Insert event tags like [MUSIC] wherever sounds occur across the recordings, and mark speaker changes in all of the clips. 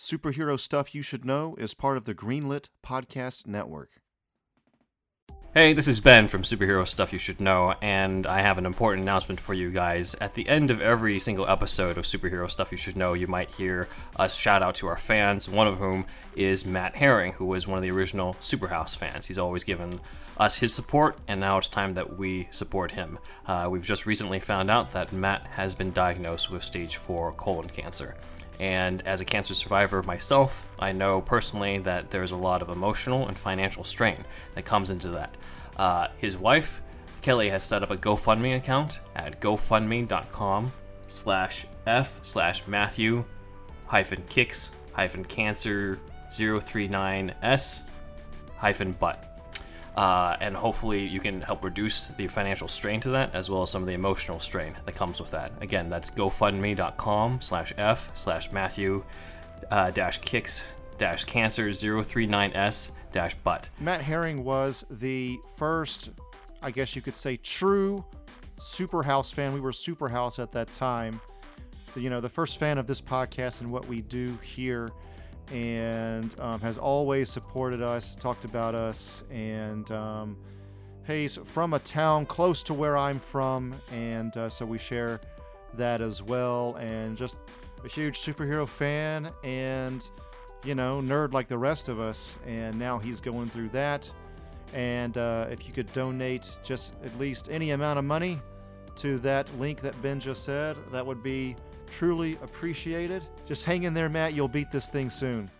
Speaker 1: Superhero Stuff You Should Know is part of the Greenlit Podcast Network.
Speaker 2: Hey, this is Ben from Superhero Stuff You Should Know, and I have an important announcement for you guys. At the end of every single episode of Superhero Stuff You Should Know, you might hear us shout out to our fans, one of whom is Matt Herring, who was one of the original Superhouse fans. He's always given us his support, and now it's time that we support him. Uh, we've just recently found out that Matt has been diagnosed with stage 4 colon cancer. And as a cancer survivor myself, I know personally that there's a lot of emotional and financial strain that comes into that. Uh, his wife, Kelly, has set up a GoFundMe account at gofundme.com slash f slash Matthew hyphen kicks hyphen cancer 039s hyphen butt. Uh, and hopefully you can help reduce the financial strain to that as well as some of the emotional strain that comes with that again that's gofundme.com slash f slash matthew uh, dash kicks dash cancer 039s dash butt
Speaker 1: Matt Herring was the first, I guess you could say, true super house fan. We were super house at that time. You know, the first fan of this podcast and what we do here, and um, has always supported us, talked about us, and um, he's from a town close to where I'm from, and uh, so we share that as well. And just a huge superhero fan, and you know, nerd like the rest of us. And now he's going through that. And uh, if you could donate just at least any amount of money to that link that Ben just said, that would be truly appreciated. Just hang in there, Matt. You'll beat this thing soon.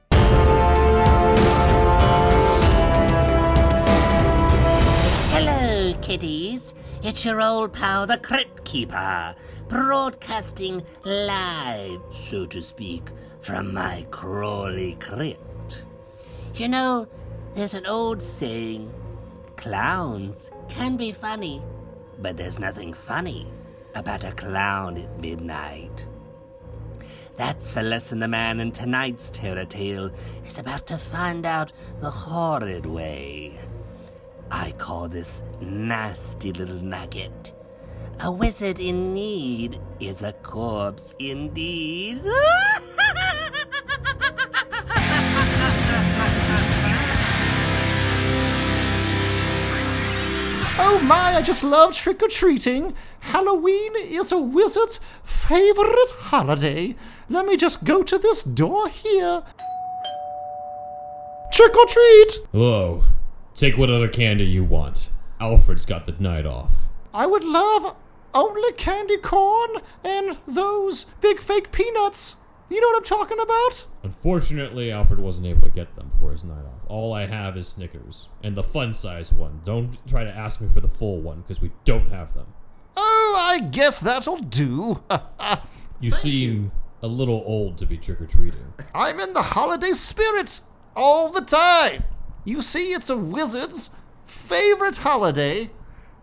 Speaker 3: Hello, kiddies. It's your old pal, the Crypt Keeper, broadcasting live, so to speak, from my crawly Crypt. You know, there's an old saying clowns can be funny, but there's nothing funny about a clown at midnight. That's a lesson the man in tonight's Terror Tale is about to find out the horrid way. I call this nasty little nugget. A wizard in need is a corpse indeed. [LAUGHS]
Speaker 1: Oh my, I just love trick or treating. Halloween is a wizard's favorite holiday. Let me just go to this door here. Trick or treat!
Speaker 4: Hello. Take what other candy you want. Alfred's got the night off.
Speaker 1: I would love only candy corn and those big fake peanuts. You know what I'm talking about?
Speaker 4: Unfortunately, Alfred wasn't able to get them before his night off. All I have is Snickers. And the fun size one. Don't try to ask me for the full one, because we don't have them.
Speaker 1: Oh, I guess that'll do. [LAUGHS]
Speaker 4: You seem a little old to be trick or treating.
Speaker 1: I'm in the holiday spirit all the time. You see, it's a wizard's favorite holiday,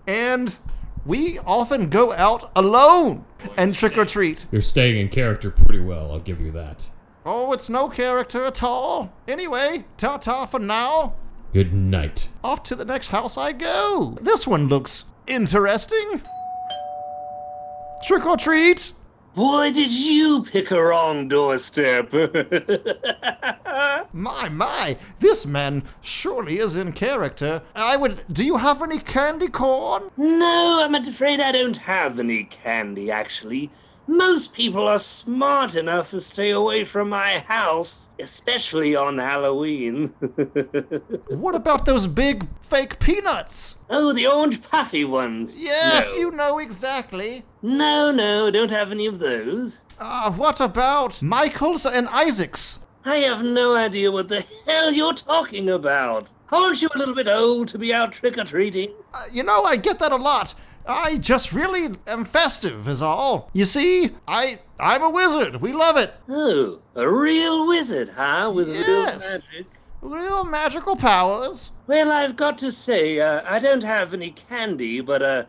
Speaker 1: and we often go out alone and trick or treat.
Speaker 4: You're staying in character pretty well, I'll give you that.
Speaker 1: Oh, it's no character at all. Anyway, ta ta for now.
Speaker 4: Good night.
Speaker 1: Off to the next house I go. This one looks interesting. Trick or treat.
Speaker 5: Boy, did you pick a wrong doorstep. [LAUGHS]
Speaker 1: My, my, this man surely is in character. I would. Do you have any candy corn?
Speaker 5: no, I'm afraid I don't have any candy, actually. Most people are smart enough to stay away from my house, especially on Halloween. [LAUGHS]
Speaker 1: What about those big fake peanuts?
Speaker 5: oh, the orange puffy ones.
Speaker 1: Yes,
Speaker 5: no.
Speaker 1: you know exactly.
Speaker 5: No, no, don't have any of those.
Speaker 1: Uh, what about Michaels and Isaacs?
Speaker 5: I have no idea what the hell you're talking about. Aren't you a little bit old to be out trick or treating?
Speaker 1: Uh, you know, I get that a lot. I just really am festive, is all. You see, I I'm a wizard. We love it.
Speaker 5: Oh, a real wizard, huh? With
Speaker 1: Yes.
Speaker 5: real magic.
Speaker 1: Real magical powers.
Speaker 5: Well, I've got to say, uh, I don't have any candy, but uh,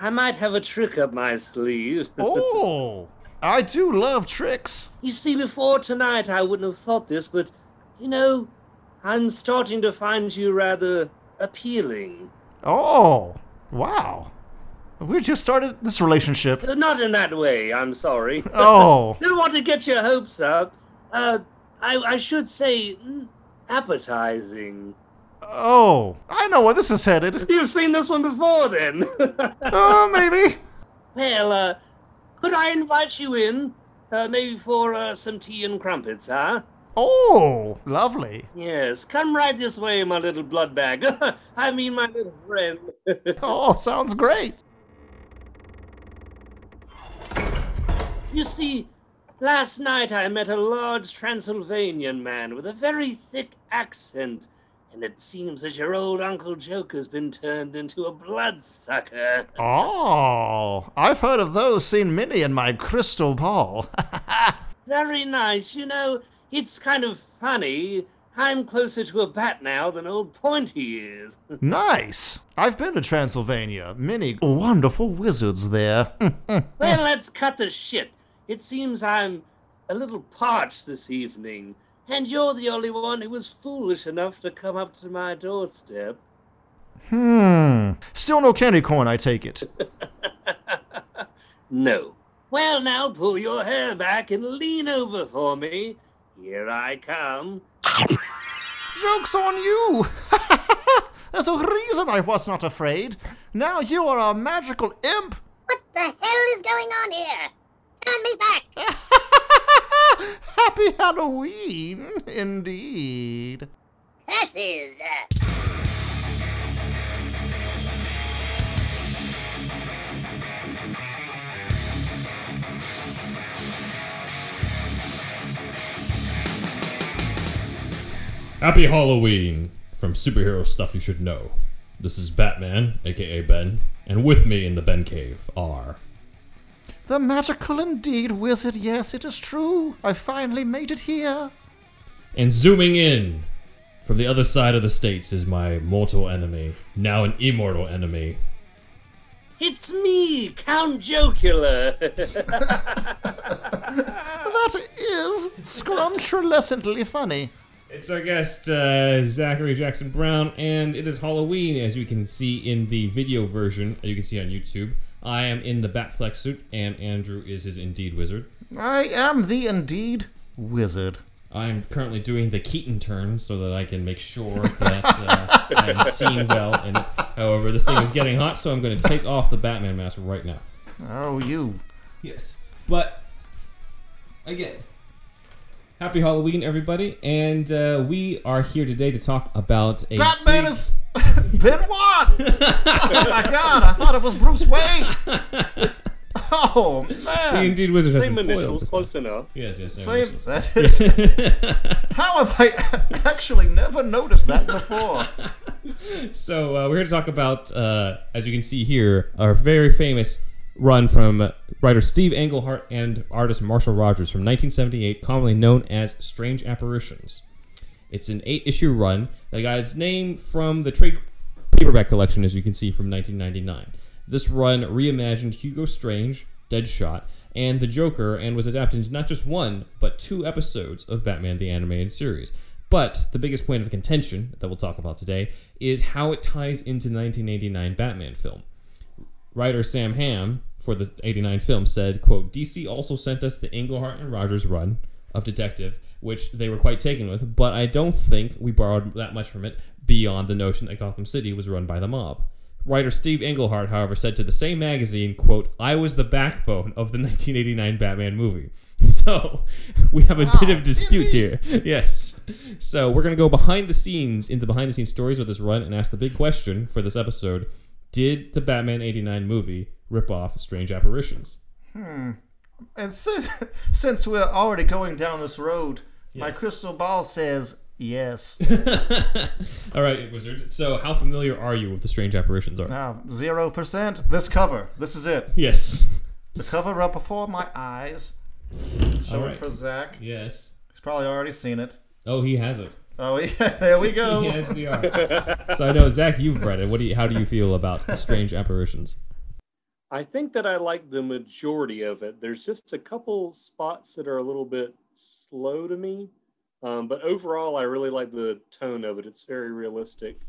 Speaker 5: I might have a trick up my sleeve. [LAUGHS]
Speaker 1: Oh, I do love tricks.
Speaker 5: you see, before tonight, I wouldn't have thought this, but you know, I'm starting to find you rather appealing.
Speaker 1: Oh, wow. We just started this relationship.
Speaker 5: Uh, Not in that way, I'm sorry. [LAUGHS] [LAUGHS]
Speaker 1: Oh,
Speaker 5: don't want to get your hopes up. Uh, I, I should say, mm, appetizing.
Speaker 1: Oh, I know where this is headed.
Speaker 5: You've seen this one before, then.
Speaker 1: Oh, [LAUGHS] maybe.
Speaker 5: well, uh, could I invite you in? Uh, maybe for uh, some tea and crumpets, huh?
Speaker 1: Oh, lovely.
Speaker 5: Yes, come right this way, my little blood bag. I mean, my little friend.
Speaker 1: Oh, sounds great.
Speaker 5: You see, last night I met a large Transylvanian man with a very thick accent, and it seems that your old Uncle Joker's been turned into a bloodsucker.
Speaker 1: Oh, I've heard of those, seen many in my crystal ball. [LAUGHS]
Speaker 5: Very nice. You know, it's kind of funny. I'm closer to a bat now than old Pointy is. [LAUGHS]
Speaker 1: nice. I've been to Transylvania. Many wonderful wizards there. [LAUGHS]
Speaker 5: well, let's cut the shit. It seems I'm a little parched this evening, and you're the only one who was foolish enough to come up to my doorstep.
Speaker 1: hmm. Still no candy corn, I take it. [LAUGHS]
Speaker 5: No. Well, now pull your hair back and lean over for me. Here I come.
Speaker 1: Joke's on you! [LAUGHS] There's a reason I was not afraid. Now you are a magical imp.
Speaker 6: What the hell is going on here? Turn me back! [LAUGHS]
Speaker 1: Happy Halloween, indeed.
Speaker 6: Curses!
Speaker 2: Uh, Happy Halloween from superhero stuff you should know. This is Batman, aka Ben, and with me in the Ben Cave are.
Speaker 1: The magical indeed, wizard. Yes, it is true. I finally made it here.
Speaker 2: And zooming in from the other side of the states is my mortal enemy, now an immortal enemy.
Speaker 5: It's me, Count Jocula. [LAUGHS]
Speaker 1: That is scrumptious funny.
Speaker 2: It's our guest, uh, Zachary Jackson Brown, and it is Halloween, as you can see in the video version that you can see on YouTube. I am in the Batflex suit, and Andrew is his Indeed Wizard.
Speaker 1: I am the indeed wizard.
Speaker 2: I'm currently doing the Keaton turn so that I can make sure that uh, I'm seen well. And however, this thing is getting hot, so I'm going to take off the Batman mask right now.
Speaker 1: Oh, you.
Speaker 2: Yes, but again, happy Halloween, everybody, and uh, we are here today to talk about a
Speaker 1: Batman
Speaker 2: big-
Speaker 1: is Ben Watt. oh my God! I thought it was Bruce Wayne. [LAUGHS] Oh
Speaker 2: the
Speaker 1: man!
Speaker 2: Indeed Wizard has
Speaker 5: Same
Speaker 2: been
Speaker 5: initials,
Speaker 2: this
Speaker 5: close enough.
Speaker 2: time. Yes, yes, same
Speaker 1: Same. That [LAUGHS] is. How have I [LAUGHS] actually never noticed that before?
Speaker 2: So uh, we're here to talk about, uh, as you can see here, our very famous run from uh, writer Steve Englehart and artist Marshall Rogers from 1978, commonly known as Strange Apparitions. It's an eight-issue run that got its name from the trade paperback collection, as you can see, from 1999. This run reimagined Hugo Strange, Deadshot, and the Joker, and was adapted into not just one, but two episodes of Batman the Animated Series. But the biggest point of contention that we'll talk about today is how it ties into the 1989 Batman film. Writer Sam Hamm for the 89 film said, quote, DC also sent us the Englehart and Rogers run of Detective, which they were quite taken with, but I don't think we borrowed that much from it beyond the notion that Gotham City was run by the mob. Writer Steve Englehart, however, said to the same magazine, quote, I was the backbone of the [LAUGHS] 1989 Batman movie. [LAUGHS] So we have a bit of dispute here. [LAUGHS] Yes. So we're going to go behind the scenes into behind the scenes stories with this run and ask the big question for this episode Did the Batman 89 movie rip off Strange Apparitions? Hmm.
Speaker 1: And since, [LAUGHS] since we're already going down this road, my crystal ball says yes. [LAUGHS]
Speaker 2: All right, Wizard. So how familiar are you with the Strange Apparitions are?
Speaker 1: Now, zero percent. This cover. This is it.
Speaker 2: Yes.
Speaker 1: The cover right before my eyes. Show
Speaker 2: All
Speaker 1: it for Zach.
Speaker 2: Yes.
Speaker 1: He's probably already seen it.
Speaker 2: Oh, he has it.
Speaker 1: Oh yeah, [LAUGHS] there we go. [LAUGHS]
Speaker 2: yes, has are. so I know Zach, you've read it. What do you? How do you feel about the Strange Apparitions?
Speaker 5: I think that I like the majority of it. There's just a couple spots that are a little bit slow to me. Um, but overall, I really like the tone of it. It's very realistic.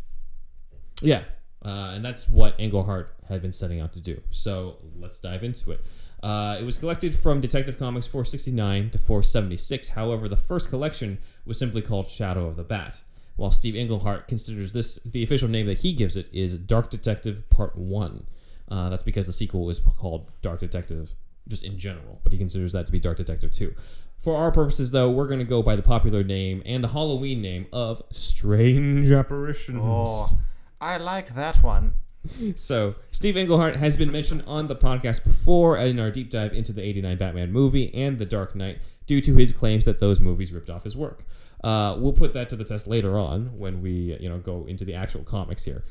Speaker 2: Yeah, Uh, and that's what Englehart had been setting out to do. So let's dive into it. Uh, it was collected from Detective Comics 469 to 476. However, the first collection was simply called Shadow of the Bat, while Steve Englehart considers this the official name that he gives it is Dark Detective Part 1. Uh, that's because the sequel is called Dark Detective just in general, but he considers that to be Dark Detective 2. For our purposes, though, we're going to go by the popular name and the Halloween name of Strange Apparitions.
Speaker 1: Oh, I like that one. [LAUGHS]
Speaker 2: So, Steve Englehart has been mentioned on the podcast before in our deep dive into the 89 Batman movie and The Dark Knight due to his claims that those movies ripped off his work. Uh, we'll put that to the test later on when we, you know, go into the actual comics here.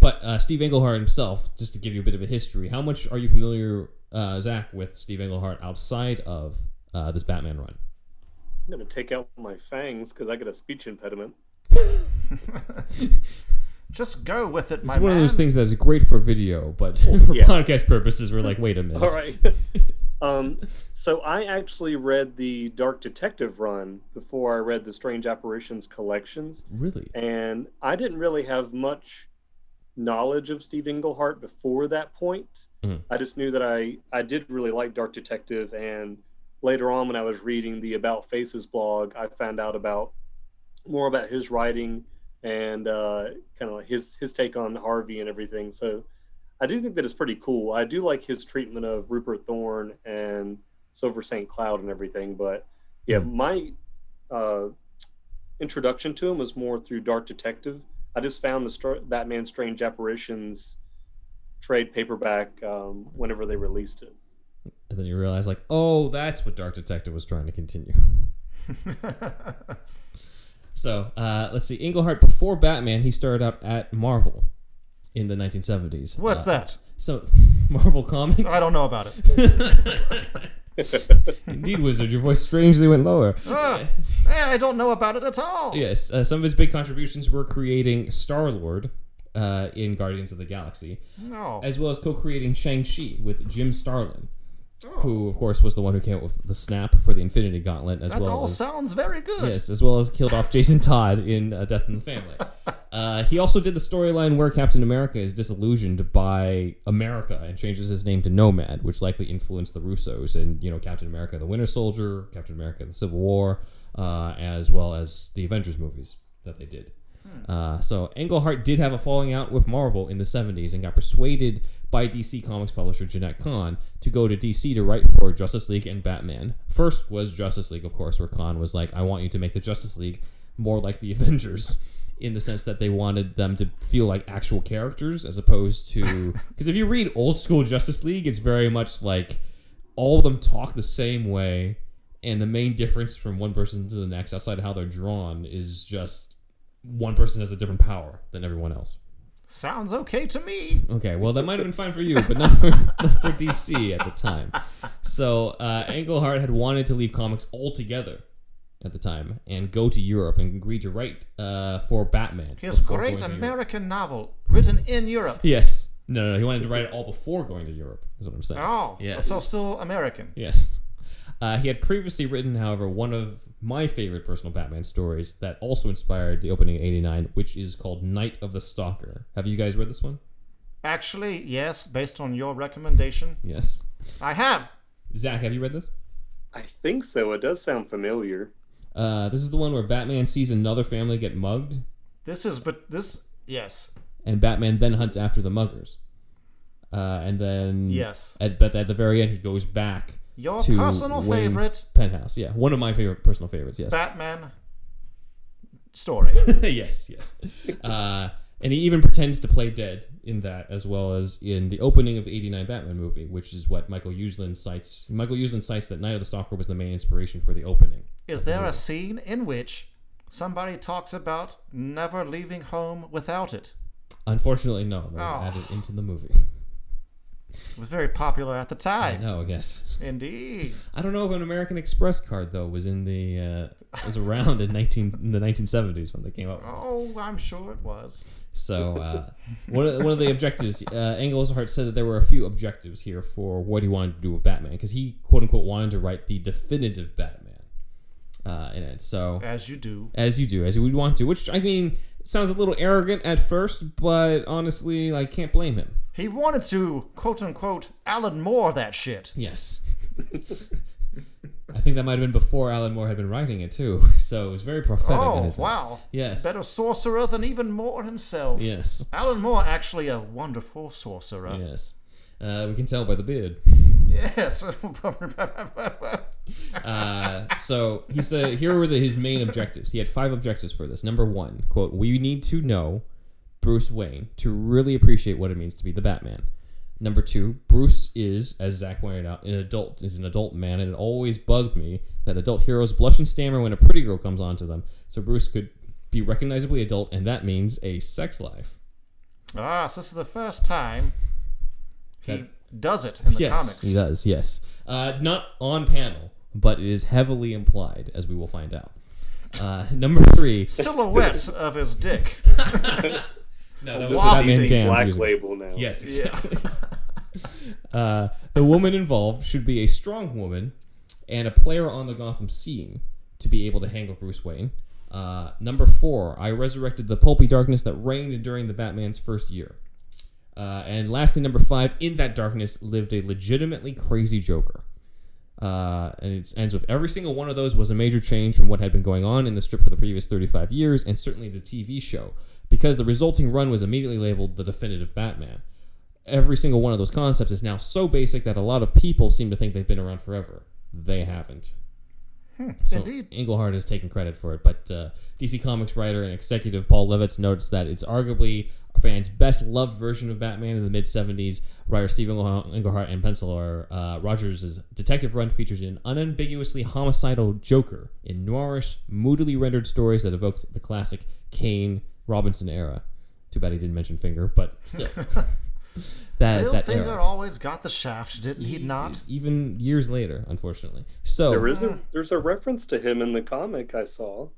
Speaker 2: But uh, Steve Englehart himself, just to give you a bit of a history, how much are you familiar, uh, Zach, with Steve Englehart outside of uh, this Batman run?
Speaker 5: I'm gonna take out my fangs because I got a speech impediment. [LAUGHS] [LAUGHS]
Speaker 1: Just go with it, my
Speaker 2: It's one
Speaker 1: man.
Speaker 2: of those things that's great for video, but [LAUGHS] for
Speaker 5: yeah.
Speaker 2: podcast purposes, we're like, wait a minute.
Speaker 5: All right. [LAUGHS] um, so I actually read the Dark Detective run before I read the Strange Apparitions collections,
Speaker 2: Really?
Speaker 5: and I didn't really have much knowledge of Steve Englehart before that point.
Speaker 2: Mhm.
Speaker 5: I just knew that I I did really like Dark Detective, and later on when I was reading the About Faces blog, I found out about more about his writing and uh, kind of his his take on Harvey and everything. So I do think that it's pretty cool. I do like his treatment of Rupert Thorne and Silver St. Cloud and everything. But yeah, my uh, introduction to him was more through Dark Detective. I just found the Str- Batman Strange Apparitions trade paperback um, whenever they released it.
Speaker 2: And then you realize, like, oh, that's what Dark Detective was trying to continue. [LAUGHS] [LAUGHS] so uh, let's see. Englehart before Batman, he started out at Marvel in the 1970s.
Speaker 1: What's
Speaker 2: Uh,
Speaker 1: that?
Speaker 2: So, [LAUGHS] Marvel Comics.
Speaker 1: I don't know about it. [LAUGHS]
Speaker 2: Indeed, Wizard, your voice strangely went lower.
Speaker 1: Eh, I don't know about it at all.
Speaker 2: Yes, uh, some of his big contributions were creating Star Lord uh, in Guardians of the Galaxy,
Speaker 1: No.
Speaker 2: as well as co-creating Shang Chi with Jim Starlin, who, of course, was the one who came up with the snap for the Infinity Gauntlet, as
Speaker 1: that
Speaker 2: well
Speaker 1: all
Speaker 2: as
Speaker 1: sounds very good.
Speaker 2: yes, as well as killed off Jason [LAUGHS] Todd in uh, Death in the Family. [LAUGHS] Uh, he also did the storyline where Captain America is disillusioned by America and changes his name to Nomad, which likely influenced the Russos and you know Captain America: The Winter Soldier, Captain America: The Civil War, uh, as well as the Avengers movies that they did. Uh, so Englehart did have a falling out with Marvel in the 70s and got persuaded by DC Comics publisher Jenette Kahn to go to DC to write for Justice League and Batman. First was Justice League, of course, where Kahn was like, I want you to make the Justice League more like the [LAUGHS] Avengers in the sense that they wanted them to feel like actual characters as opposed to. [LAUGHS] Because if you read old school Justice League, it's very much like all of them talk the same way. And the main difference from one person to the next, outside of how they're drawn, is just one person has a different power than everyone else.
Speaker 1: Sounds okay to me.
Speaker 2: Okay, well that might have been fine for you, but not for [LAUGHS] not for DC at the time. So uh, Englehart had wanted to leave comics altogether at the time and go to Europe and agreed to write uh, for Batman.
Speaker 1: His great. American novel written in Europe.
Speaker 2: Yes. No, no, he wanted to write it all before going to Europe. Is what I'm saying.
Speaker 1: Oh,
Speaker 2: Yes.
Speaker 1: so still American.
Speaker 2: Yes. Uh, he had previously written, however, one of my favorite personal Batman stories that also inspired the opening of 89, which is called Night of the Stalker. Have you guys read this one?
Speaker 1: Actually, yes, based on your recommendation,
Speaker 2: Yes.
Speaker 1: I have.
Speaker 2: Zach, have you read this?
Speaker 5: I think so. It does sound familiar.
Speaker 2: Uh, this is the one where Batman sees another family get mugged,
Speaker 1: This is, but this, yes,
Speaker 2: and Batman then hunts after the muggers. Uh, and then
Speaker 1: yes.
Speaker 2: at, but at the very end, he goes back
Speaker 1: Your
Speaker 2: to
Speaker 1: personal
Speaker 2: Wayne
Speaker 1: favorite
Speaker 2: Penthouse. Yeah, one of my favorite personal favorites. Yes.
Speaker 1: Batman story. [LAUGHS]
Speaker 2: yes, yes. Uh, and he even pretends to play dead in that, as well as in the opening of the '89 Batman movie, which is what Michael Uslan cites. Michael Uslan cites that Night of the Stalker was the main inspiration for the opening.
Speaker 1: Is there a scene in which somebody talks about never leaving home without it?
Speaker 2: Unfortunately, no, that was
Speaker 1: Oh.
Speaker 2: added into the movie. [LAUGHS]
Speaker 1: It was very popular at the
Speaker 2: I
Speaker 1: time.
Speaker 2: know, I guess.
Speaker 1: Indeed. [LAUGHS]
Speaker 2: I don't know if an American Express card though was in the uh, was around in nineteen in the nineteen seventies when they came up.
Speaker 1: Oh, I'm sure it was.
Speaker 2: So [LAUGHS] uh, one of one of the objectives, uh, Englehart said that there were a few objectives here for what he wanted to do with Batman because he quote unquote wanted to write the definitive Batman. Uh, uh, in it. So
Speaker 1: As you do.
Speaker 2: as you do, as you would want to, which I mean sounds a little arrogant at first, but honestly, I can't blame him.
Speaker 1: He wanted to, quote unquote, Alan Moore that shit.
Speaker 2: Yes. [LAUGHS] I think that might have been before Alan Moore had been writing it too, [LAUGHS] so it was very prophetic.
Speaker 1: Oh,
Speaker 2: way.
Speaker 1: wow.
Speaker 2: Yes.
Speaker 1: Better sorcerer than even Moore himself.
Speaker 2: Yes.
Speaker 1: Alan Moore, actually a wonderful sorcerer.
Speaker 2: Yes. Uh, we can tell by the beard.
Speaker 1: Yes. [LAUGHS]
Speaker 2: Uh, so he said here were the, his main objectives. He had five objectives for this. Number one, quote, we need to know Bruce Wayne to really appreciate what it means to be the Batman. Number two, Bruce is, as Zach pointed out, an adult. Is an adult man, and it always bugged me that adult heroes blush and stammer when a pretty girl comes onto them. So Bruce could be recognizably adult, and that means a sex life.
Speaker 1: ah, so this is the first time he
Speaker 2: That-
Speaker 1: does it in the
Speaker 2: yes,
Speaker 1: comics.
Speaker 2: he does. Yes, uh, not on panel, but it is heavily implied, as we will find out. Uh, [LAUGHS] number three.
Speaker 1: Silhouette of his dick. [LAUGHS]
Speaker 2: No, that
Speaker 5: This
Speaker 1: Wow.
Speaker 5: is
Speaker 2: Batman
Speaker 5: using Black
Speaker 2: music.
Speaker 5: Label now.
Speaker 2: Yes, exactly. [LAUGHS] uh, the woman involved should be a strong woman and a player on the Gotham scene to be able to handle Bruce Wayne. Uh, number four, I resurrected the pulpy darkness that reigned during the Batman's first year. Uh, and lastly, number five, in that darkness lived a legitimately crazy Joker. Uh, and it ends with every single one of those was a major change from what had been going on in the strip for the previous 35 years, and certainly the TV show, because the resulting run was immediately labeled the definitive Batman. Every single one of those concepts is now so basic that a lot of people seem to think they've been around forever. They haven't. So
Speaker 1: indeed.
Speaker 2: Englehart has taken credit for it, but uh, DC Comics writer and executive Paul Levitz notes that it's arguably fans' best loved version of Batman in the mid 70s. Writer Steve Engle- Englehart and penciler uh, Rogers' detective run features an unambiguously homicidal Joker in noirish, moodily rendered stories that evoked the classic Kane Robinson era. Too bad he didn't mention Finger, but still. [LAUGHS] that,
Speaker 1: Bill
Speaker 2: that
Speaker 1: Finger
Speaker 2: era.
Speaker 1: always got the shaft, didn't he not?
Speaker 2: Even years later, unfortunately. So
Speaker 5: There is a there's a reference to him in the comic I saw.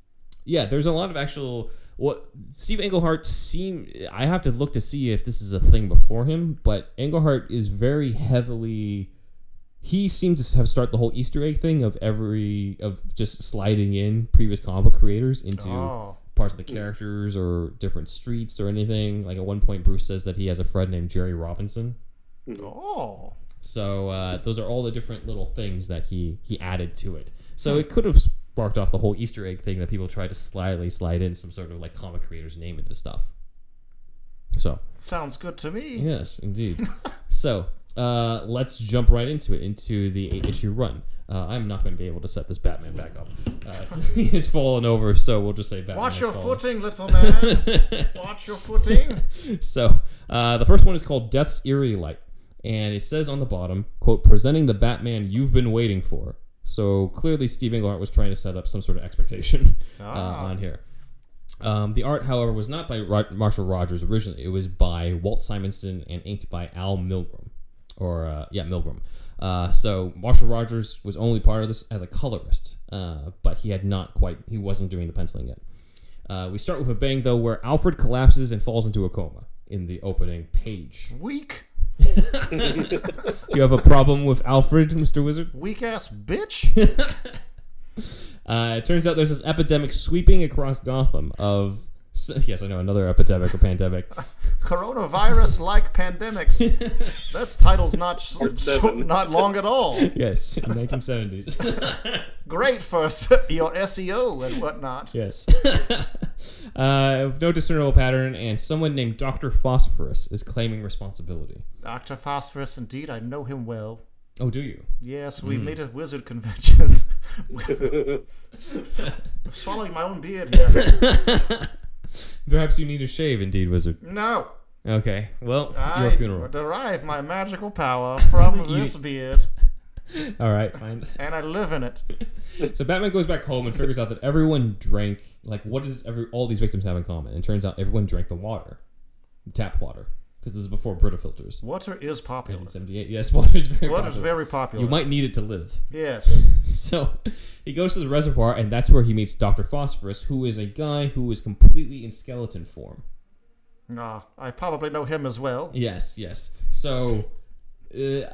Speaker 2: yeah, there's a lot of actual what Steve Englehart seem. I have to look to see if this is a thing before him, but Englehart is very heavily. He seems to have started the whole Easter egg thing of every of just sliding in previous comic creators into
Speaker 1: Oh.
Speaker 2: Parts of the characters or different streets or anything. Like at one point, Bruce says that he has a friend named Jerry Robinson.
Speaker 1: Oh.
Speaker 2: So uh, those are all the different little things that he he added to it. So it could have sparked off the whole Easter egg thing that people try to slyly slide in some sort of like comic creator's name into stuff. So
Speaker 1: Sounds good to me.
Speaker 2: yes, indeed. [LAUGHS] so uh, let's jump right into it into the eight issue run. Uh, I'm not going to be able to set this Batman back up. Uh, [LAUGHS] he has fallen over, so we'll just say Batman.
Speaker 1: Watch your
Speaker 2: fallen.
Speaker 1: footing, little man. [LAUGHS] Watch your footing.
Speaker 2: So uh, the first one is called Death's Eerie Light, and it says on the bottom, "quote Presenting the Batman you've been waiting for." So clearly, Steve Englehart was trying to set up some sort of expectation [LAUGHS] uh, on here. Um, the art, however, was not by Marshall Rogers originally. It was by Walt Simonson and inked by Al Milgram, or uh, yeah, Milgrom. Uh, so Marshall Rogers was only part of this as a colorist, uh, but he had not quite. He wasn't doing the penciling yet. Uh, we start with a bang though, where Alfred collapses and falls into a coma in the opening page.
Speaker 1: Weak, [LAUGHS]
Speaker 2: You have a problem with Alfred, Mister Wizard?
Speaker 1: weak ass bitch. [LAUGHS]
Speaker 2: Uh, it turns out there's this epidemic sweeping across Gotham of yes, I know another epidemic or pandemic. [LAUGHS]
Speaker 1: Coronavirus like pandemics. [LAUGHS] That's title's not so, not long at all.
Speaker 2: Yes, in 1970s. [LAUGHS]
Speaker 1: Great for your SEO and whatnot.
Speaker 2: yes. uh, no discernible pattern, and someone named Doctor Phosphorus is claiming responsibility.
Speaker 1: Dr. Phosphorus, indeed, I know him well.
Speaker 2: Oh, do you?
Speaker 1: Yes, we made at wizard conventions. I'm Swallowing my own beard here.
Speaker 2: Perhaps you need a shave, indeed, Wizard.
Speaker 1: No,
Speaker 2: Okay, well,
Speaker 1: I
Speaker 2: your funeral.
Speaker 1: derive my magical power from [LAUGHS]
Speaker 2: You-
Speaker 1: this beard, [LAUGHS]
Speaker 2: All right, fine.
Speaker 1: and I live in it. [LAUGHS]
Speaker 2: So Batman goes back home and figures out that everyone drank. Like, what does every all these victims have in common? And it turns out everyone drank the water, the tap water, because this is before Brita filters.
Speaker 1: Water is popular.
Speaker 2: 1978. Yes, [LAUGHS] water is very
Speaker 1: Water is
Speaker 2: popular.
Speaker 1: very popular.
Speaker 2: You might need it to live.
Speaker 1: Yes. [LAUGHS]
Speaker 2: So he goes to the reservoir, and that's where he meets Doctor Phosphorus, who is a guy who is completely in skeleton form.
Speaker 1: Ah, I probably know him as well.
Speaker 2: Yes, yes. So, uh,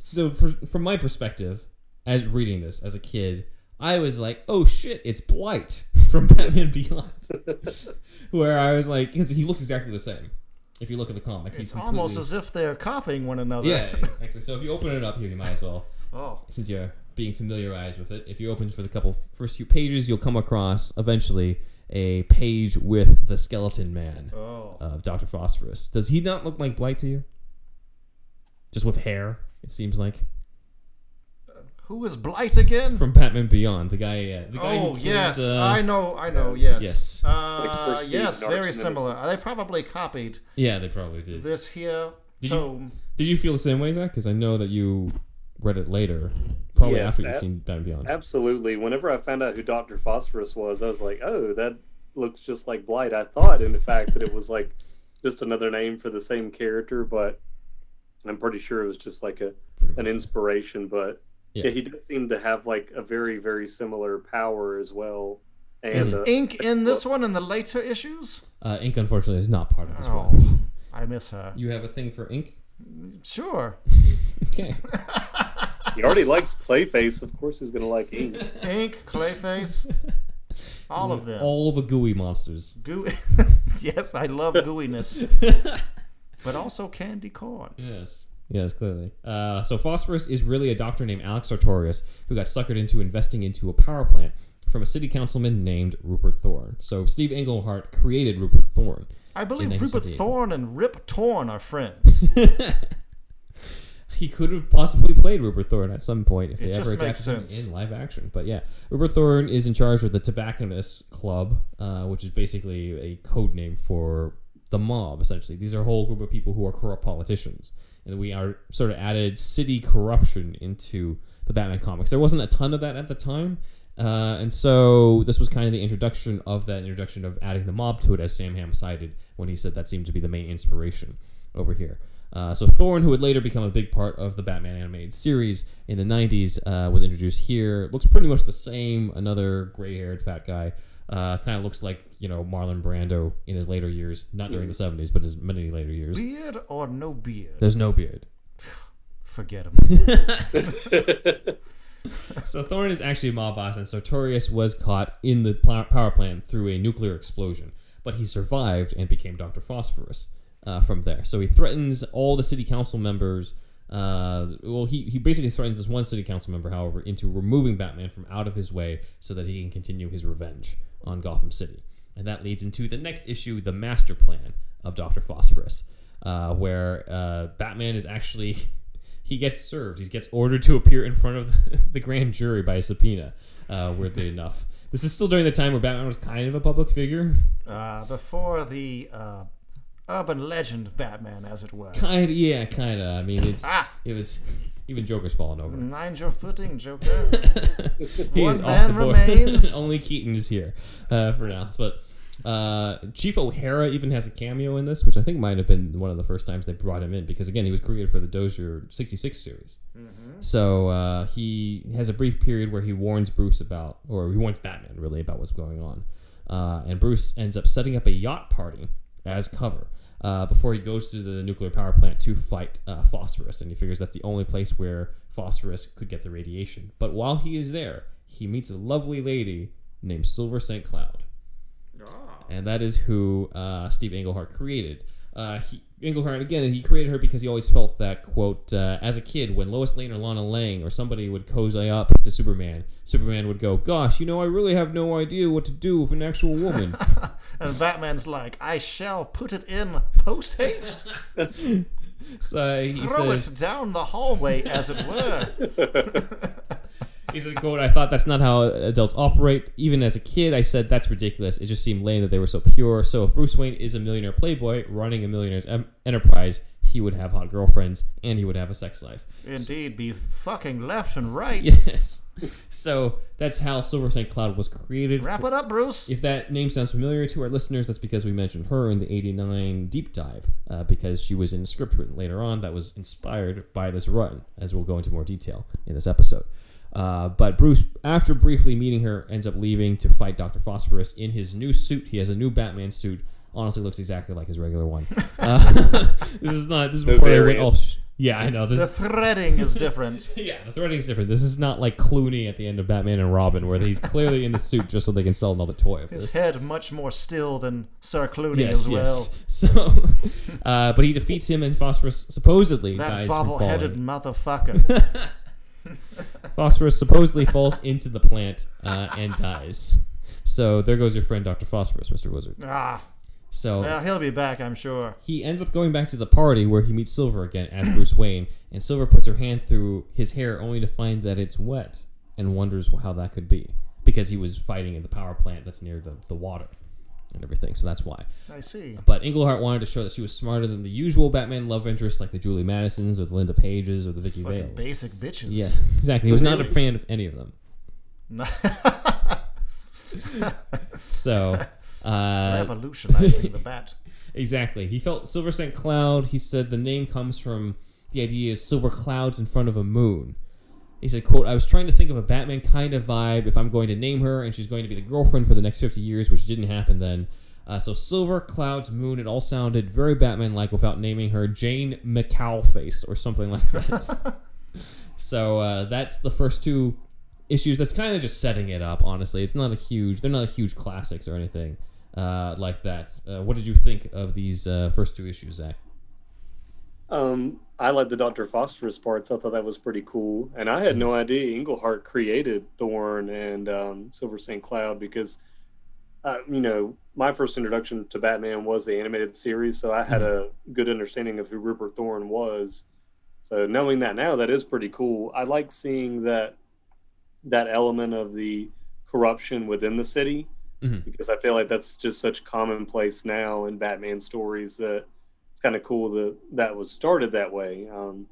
Speaker 2: so for, from my perspective, as reading this as a kid, I was like, oh shit, it's Blight [LAUGHS] from Batman Beyond. Where I was like, 'cause he looks exactly the same. If you look at the comic, he's
Speaker 1: It's almost as if they're copying one another.
Speaker 2: yeah, exactly. So if you open it up here, you might as well,
Speaker 1: Oh.
Speaker 2: since you're being familiarized with it. If you open for the couple first few pages, you'll come across eventually a page with the Skeleton Man
Speaker 1: Oh.
Speaker 2: of Doctor Phosphorus. Does he not look like Blight to you? Just with hair, it seems like
Speaker 1: Who is Blight again?
Speaker 2: from Batman Beyond. The guy, uh, the guy who
Speaker 1: oh
Speaker 2: killed,
Speaker 1: yes,
Speaker 2: uh,
Speaker 1: I know, I know. Yes.
Speaker 2: Yes.
Speaker 1: Uh,
Speaker 5: Perceived
Speaker 1: yes,
Speaker 5: arch
Speaker 1: very
Speaker 5: nemesis.
Speaker 1: similar. They probably copied
Speaker 2: Yeah, they probably did.
Speaker 1: this here
Speaker 2: Did you-
Speaker 1: tome.
Speaker 2: Did you feel the same way, Zach? Because I know that you read it later, probably
Speaker 5: Yes,
Speaker 2: after you've
Speaker 5: ab-
Speaker 2: seen Batman Beyond.
Speaker 5: Absolutely. Whenever I found out who Doctor Phosphorus was, I was like, "Oh, that looks just like Blight." I thought, in fact, that it was like just another name for the same character, but I'm pretty sure it was just like a an inspiration. But
Speaker 2: Yeah.
Speaker 5: yeah. he does seem to have like a very very similar power as well. And
Speaker 1: Is
Speaker 5: uh,
Speaker 1: ink in this one in the later issues?
Speaker 2: Uh, Ink, unfortunately, is not part of this
Speaker 1: Oh,
Speaker 2: one.
Speaker 1: I miss her.
Speaker 2: You have a thing for Ink?
Speaker 1: Sure. [LAUGHS]
Speaker 2: Okay.
Speaker 5: he already likes Clayface. Of course, he's gonna like Ink.
Speaker 1: Ink, Clayface, [LAUGHS] all of them.
Speaker 2: All the gooey monsters.
Speaker 1: Gooey. [LAUGHS] yes, I love gooiness, but also candy corn.
Speaker 2: Yes. Yes, clearly. Uh, so Phosphorus is really a doctor named Alex Sartorius who got suckered into investing into a power plant from a city councilman named Rupert Thorne. So Steve Englehart created Rupert Thorne.
Speaker 1: I believe Rupert
Speaker 2: 1978.
Speaker 1: Thorne and Rip Torn are friends. [LAUGHS]
Speaker 2: he could have possibly played Rupert Thorne at some point if
Speaker 1: It
Speaker 2: they ever adapted him in live action. But yeah, Rupert Thorne is in charge of the Tobacconists Club, uh, which is basically a code name for the mob. Essentially, these are a whole group of people who are corrupt politicians, and we are sort of added city corruption into the Batman comics. There wasn't a ton of that at the time. Uh, and so this was kind of the introduction of that introduction of adding the mob to it, as Sam Hamm cited when he said that seemed to be the main inspiration over here. Uh, so Thorne, who would later become a big part of the Batman animated series in the 90s, uh, was introduced here. Looks pretty much the same. Another gray-haired fat guy. Uh, kind of looks like you know Marlon Brando in his later years, not during the 70s, but his many later years.
Speaker 1: beard or no beard?
Speaker 2: There's no beard. [SIGHS]
Speaker 1: Forget him. [LAUGHS]
Speaker 2: So Thorne is actually a mob boss, and Sartorius was caught in the pl- power plant through a nuclear explosion, but he survived and became Doctor Phosphorus uh, from there. So he threatens all the city council members. Uh, well, he, he basically threatens this one city council member, however, into removing Batman from out of his way so that he can continue his revenge on Gotham City. And that leads into the next issue, the master plan of Doctor Phosphorus, uh, where uh, Batman is actually [LAUGHS] he gets served. He gets ordered to appear in front of [LAUGHS] the grand jury by a subpoena. Uh, weirdly enough, this is still during the time where Batman was kind of a public figure.
Speaker 1: Uh, before the uh, urban legend Batman, as it were.
Speaker 2: Kind, yeah, kind of. I mean, it's
Speaker 1: Ah.
Speaker 2: it was even Joker's fallen over.
Speaker 1: Mind your footing, Joker. [LAUGHS] One man
Speaker 2: the board.
Speaker 1: remains. [LAUGHS]
Speaker 2: Only Keaton is here uh, for now. But uh, Chief O'Hara even has a cameo in this, which I think might have been one of the first times they brought him in because again he was created for the Dozier '66 series. So uh, he has a brief period where he warns Bruce about, or he warns Batman really about what's going on, uh, and Bruce ends up setting up a yacht party as cover. Uh, before he goes to the nuclear power plant to fight uh, phosphorus, and he figures that's the only place where phosphorus could get the radiation. But while he is there, he meets a lovely lady named Silver St. Cloud and that is who uh, Steve Englehart created. Uh, he, Englehart again, he created her because he always felt that quote uh, as a kid when Lois Lane or Lana Lang or somebody would cozy up to Superman, Superman would go, "Gosh, you know, I really have no idea what to do with an actual woman." [LAUGHS]
Speaker 1: and Batman's like, I shall put it in post haste. [LAUGHS]
Speaker 2: so he
Speaker 1: Throw
Speaker 2: says,
Speaker 1: it down the hallway, as it were. [LAUGHS]
Speaker 2: He said, "quote I thought that's not how adults operate. Even as a kid, I said that's ridiculous. It just seemed lame that they were so pure. So if Bruce Wayne is a millionaire playboy running a millionaire's em- enterprise, he would have hot girlfriends and he would have a sex life.
Speaker 1: Indeed, be fucking left and right. [LAUGHS]
Speaker 2: Yes. so that's how Silver St. Cloud was created.
Speaker 1: Wrap it up, Bruce.
Speaker 2: If that name sounds familiar to our listeners, that's because we mentioned her in the 89 deep dive, uh, because she was in a script written later on that was inspired by this run, as we'll go into more detail in this episode. Uh, but Bruce, after briefly meeting her, ends up leaving to fight Dr. Phosphorus in his new suit. He has a new Batman suit. Honestly, looks exactly like his regular one. [LAUGHS] Uh, [LAUGHS] this is not. This is
Speaker 5: No
Speaker 2: before they went
Speaker 5: variant.
Speaker 2: all sh- Yeah, I know. This,
Speaker 1: The threading is different. [LAUGHS]
Speaker 2: yeah, the threading is different. This is not like Clooney at the end of Batman and Robin, where he's clearly in the suit just so they can sell another toy of
Speaker 1: His
Speaker 2: this.
Speaker 1: head much more still than Sir Clooney
Speaker 2: Yes,
Speaker 1: as well.
Speaker 2: yes. So, uh, but he defeats him, and Phosphorus supposedly
Speaker 1: That
Speaker 2: dies from
Speaker 1: bobble-headed motherfucker. [LAUGHS]
Speaker 2: Phosphorus supposedly falls into the plant uh, and dies. So there goes your friend Doctor Phosphorus, Mister Wizard.
Speaker 1: ah,
Speaker 2: So
Speaker 1: well, he'll be back, I'm sure.
Speaker 2: he ends up going back to the party where he meets Silver again as Bruce Wayne, and Silver puts her hand through his hair only to find that it's wet and wonders how that could be because he was fighting in the power plant that's near the, the water and everything. So that's why.
Speaker 1: I see.
Speaker 2: But Englehart wanted to show that she was smarter than the usual Batman love interest like the Julie Madisons or the Linda Pages or the Vicky Vales.
Speaker 1: basic bitches.
Speaker 2: Yeah, [LAUGHS] exactly. He was not a fan of any of them. [LAUGHS] So, [LAUGHS] uh,
Speaker 1: Revolutionizing the bat.
Speaker 2: Exactly. He felt Silver St. Cloud. He said the name comes from the idea of silver clouds in front of a moon. He said, quote, I was trying to think of a Batman kind of vibe if I'm going to name her and she's going to be the girlfriend for the next 50 years, which didn't happen then. Uh, so silver, clouds, moon, it all sounded very Batman-like without naming her Jane McCowface or something like that. [LAUGHS] so uh, that's the first two issues. That's kind of just setting it up, honestly. It's not a huge, they're not a huge classics or anything uh, like that. Uh, what did you think of these uh, first two issues, Zach?
Speaker 5: Um, I like the Doctor Phosphorus parts. I thought that was pretty cool, and I had no idea Englehart created Thorne and um, Silver St. Cloud because, uh, you know, my first introduction to Batman was the animated series, so I had a good understanding of who Rupert Thorne was. So knowing that now, that is pretty cool. I like seeing that that element of the corruption within the city
Speaker 2: Mhm.
Speaker 5: because I feel like that's just such commonplace now in Batman stories that it's kind of cool that that was started that way. Um,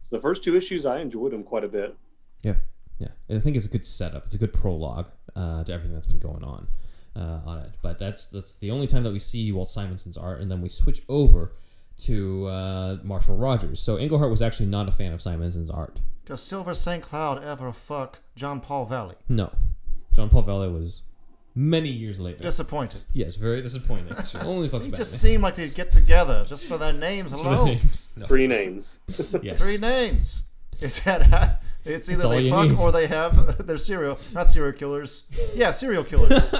Speaker 5: so the first two issues, I enjoyed them quite a bit.
Speaker 2: Yeah, yeah. I think it's a good setup. It's a good prologue uh, to everything that's been going on uh, on it. But that's that's the only time that we see Walt Simonson's art, and then we switch over to uh, Marshall Rogers. So Englehart was actually not a fan of Simonson's art.
Speaker 1: Does Silver St. Cloud ever fuck John Paul Valley?
Speaker 2: No, John Paul Valley was many years later.
Speaker 1: Disappointed.
Speaker 2: yes, very disappointing. [LAUGHS] She only fucks
Speaker 1: He
Speaker 2: Batman.
Speaker 1: just seemed like they'd get together just for their names
Speaker 2: Just for the
Speaker 1: alone.
Speaker 2: names. [LAUGHS] No.
Speaker 5: Three names. [LAUGHS]
Speaker 2: Yes.
Speaker 1: Three names. It's that. It's either
Speaker 2: all
Speaker 1: they fuck
Speaker 2: need.
Speaker 1: or they have their serial, not serial killers. Yeah, serial killers.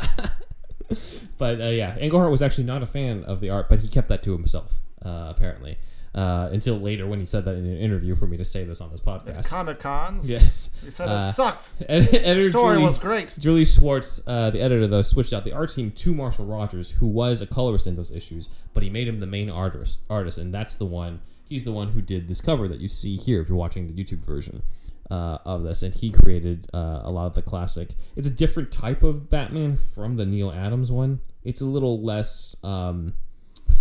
Speaker 2: But uh, yeah, Englehart was actually not a fan of the art, but he kept that to himself, uh, apparently. Uh, until later when he said that in an interview for me to say this on this podcast.
Speaker 1: Comic Cons.
Speaker 2: yes.
Speaker 1: He said
Speaker 2: Uh,
Speaker 1: it sucked. [LAUGHS]
Speaker 2: Ed- editor
Speaker 1: The story
Speaker 2: Julie,
Speaker 1: was great.
Speaker 2: Julie Schwartz, uh, the editor, though, switched out the art team to Marshall Rogers, who was a colorist in those issues, but he made him the main artist, artist, and that's the one. He's the one who did this cover that you see here if you're watching the YouTube version uh, of this, and he created uh, a lot of the classic. It's a different type of Batman from the Neal Adams one. It's a little less um,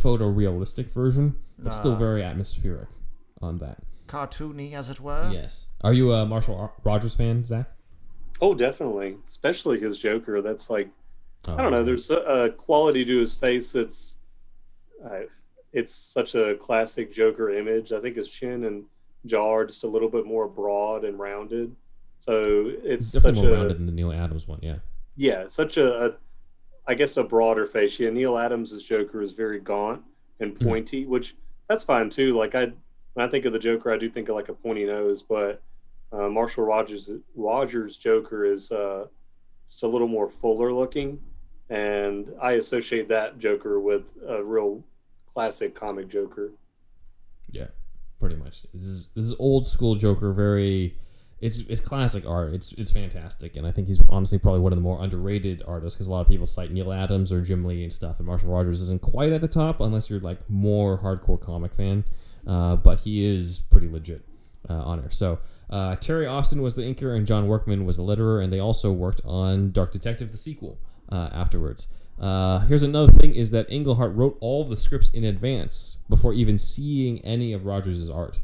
Speaker 2: photorealistic version, but still very atmospheric on that.
Speaker 1: Cartoony, as it were.
Speaker 2: Yes. Are you a Marshall Ar- Rogers fan, Zach?
Speaker 5: Oh, definitely. Especially his Joker. That's like I
Speaker 2: Oh.
Speaker 5: don't know. There's a, a quality to his face that's, uh, it's such a classic Joker image. I think his chin and jaw are just a little bit more broad and rounded. So
Speaker 2: It's
Speaker 5: it's,
Speaker 2: definitely
Speaker 5: such
Speaker 2: more
Speaker 5: a
Speaker 2: rounded than the Neal Adams one, yeah.
Speaker 5: yeah, such a, a, I guess a broader face. Yeah, Neal Adams' Joker is very gaunt and
Speaker 2: Hmm.
Speaker 5: pointy, which that's fine too. Like I, when I think of the Joker, I do think of like a pointy nose, but uh, Marshall Rogers Rogers Joker is uh, just a little more fuller looking, and I associate that Joker with a real classic comic Joker.
Speaker 2: Yeah, pretty much. This is this is old school Joker. Very, it's it's classic art. It's it's fantastic, and I think he's honestly probably one of the more underrated artists because a lot of people cite Neal Adams or Jim Lee and stuff, and Marshall Rogers isn't quite at the top unless you're like more hardcore comic fan. Uh, but he is pretty legit uh, on her. So. Uh, Terry Austin was the inker and John Workman was the letterer, and they also worked on Dark Detective, the sequel, uh, afterwards. Uh, here's another thing: is that Englehart wrote all the scripts in advance before even seeing any of Rogers' art.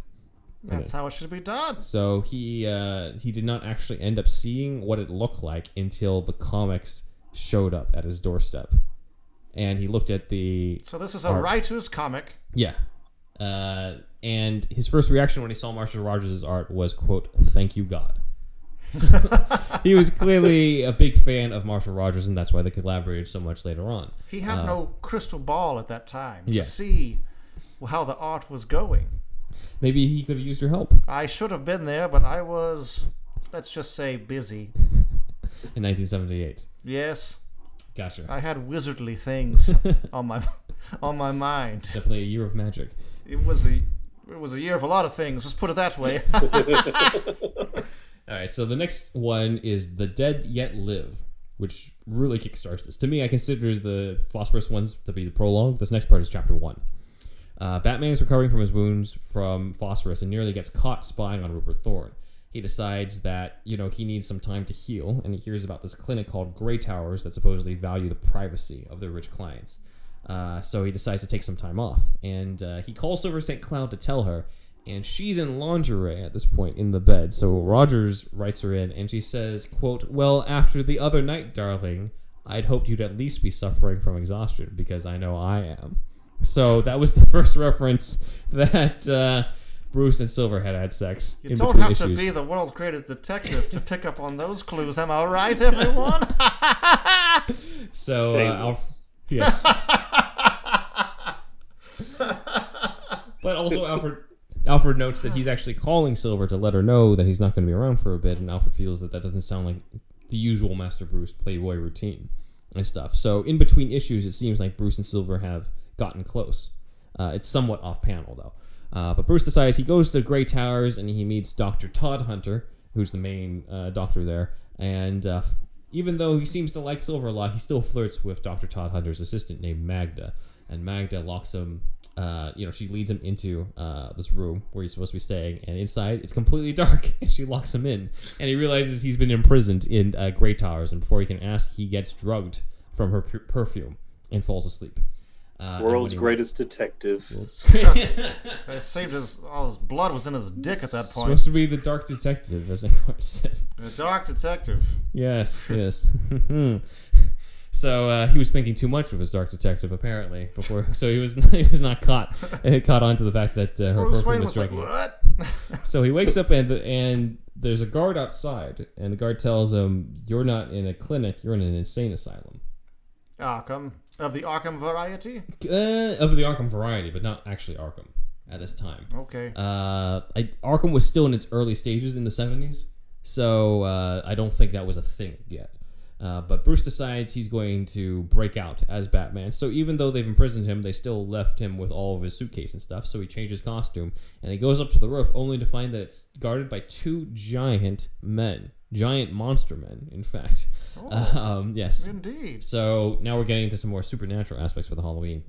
Speaker 1: That's how it should be done.
Speaker 2: So he uh, he did not actually end up seeing what it looked like until the comics showed up at his doorstep, and he looked at the
Speaker 1: So this is a
Speaker 2: Art.
Speaker 1: writer's comic.
Speaker 2: yeah, uh, and his first reaction when he saw Marshall Rogers' art was quote "Thank you God." So [LAUGHS] he was clearly a big fan of Marshall Rogers, and that's why they collaborated so much later on.
Speaker 1: He had no crystal ball at that time to
Speaker 2: Uh, yeah.
Speaker 1: see how the art was going.
Speaker 2: Maybe he could have used your help
Speaker 1: I should have been there, but I was, let's just say, busy. [LAUGHS]
Speaker 2: in 1978.
Speaker 1: Yes,
Speaker 2: Gotcha.
Speaker 1: I had wizardly things [LAUGHS] on my on my mind.
Speaker 2: Definitely a year of magic.
Speaker 1: It was a it was a year of a lot of things. Let's put it that way. [LAUGHS]
Speaker 2: All right, so the next one is The Dead Yet Live, which really kickstarts this. To me, I consider the Phosphorus ones to be the prologue. This next part is chapter one. Uh, Batman is recovering from his wounds from Phosphorus and nearly gets caught spying on Rupert Thorne. He decides that, you know, he needs some time to heal, and he hears about this clinic called Grey Towers that supposedly value the privacy of their rich clients. Uh, so he decides to take some time off, and uh, he calls over St. Cloud to tell her, and she's in lingerie at this point in the bed. So Rogers writes her in, and she says, "quote Well, after the other night, darling, I'd hoped you'd at least be suffering from exhaustion because I know I am." So that was [LAUGHS] the first reference that uh, Bruce and Silver had had sex
Speaker 1: You
Speaker 2: in
Speaker 1: don't
Speaker 2: between
Speaker 1: have
Speaker 2: issues.
Speaker 1: to be the world's greatest detective to pick up on those clues. Am I right, everyone? [LAUGHS]
Speaker 2: So, uh, Alf- yes. [LAUGHS] but also, Alfred Alfred notes that he's actually calling Silver to let her know that he's not going to be around for a bit, and Alfred feels that that doesn't sound like the usual Master Bruce Playboy routine and stuff. So, in between issues, it seems like Bruce and Silver have gotten close. Uh, it's somewhat off panel though. Uh, but Bruce decides he goes to the Grey Towers and he meets Dr. Todd Hunter, who's the main uh, doctor there. And uh, even though he seems to like Silver a lot, he still flirts with Dr. Todd Hunter's assistant named Magda. And Magda locks him, uh, you know, she leads him into uh, this room where he's supposed to be staying. And inside, it's completely [LAUGHS] dark, and she locks him in. And he realizes he's been imprisoned in Grey Towers. And before he can ask, he gets drugged from her per- perfume and falls asleep. Uh,
Speaker 5: World's
Speaker 2: when he-
Speaker 5: greatest detective. [LAUGHS]
Speaker 1: it saved his all his blood was in his dick at that point.
Speaker 2: Supposed to be the dark detective, as Ingvar [LAUGHS] said.
Speaker 1: The dark detective.
Speaker 2: Yes, [LAUGHS] yes. so uh, he was thinking too much of his dark detective, apparently. Before, so he was he was not caught caught on to the fact that uh, her
Speaker 1: Bruce
Speaker 2: perfume
Speaker 1: Wayne
Speaker 2: was
Speaker 1: was like,
Speaker 2: striking.
Speaker 1: what?
Speaker 2: So he wakes up and and there's a guard outside, and the guard tells him, "You're not in a clinic. You're in an insane asylum."
Speaker 1: Arkham of the Arkham variety.
Speaker 2: Uh, of the Arkham variety, but not actually Arkham at this time.
Speaker 1: Okay.
Speaker 2: Uh, I, Arkham was still in its early stages in the 70s, so uh, I don't think that was a thing yet. Uh, but Bruce decides he's going to break out as Batman. So even though they've imprisoned him, they still left him with all of his suitcase and stuff. So he changes costume and he goes up to the roof, only to find that it's guarded by two giant men, giant monster men, in fact. [LAUGHS] Um, yes.
Speaker 1: Indeed.
Speaker 2: So now we're getting into some more supernatural aspects for the Halloween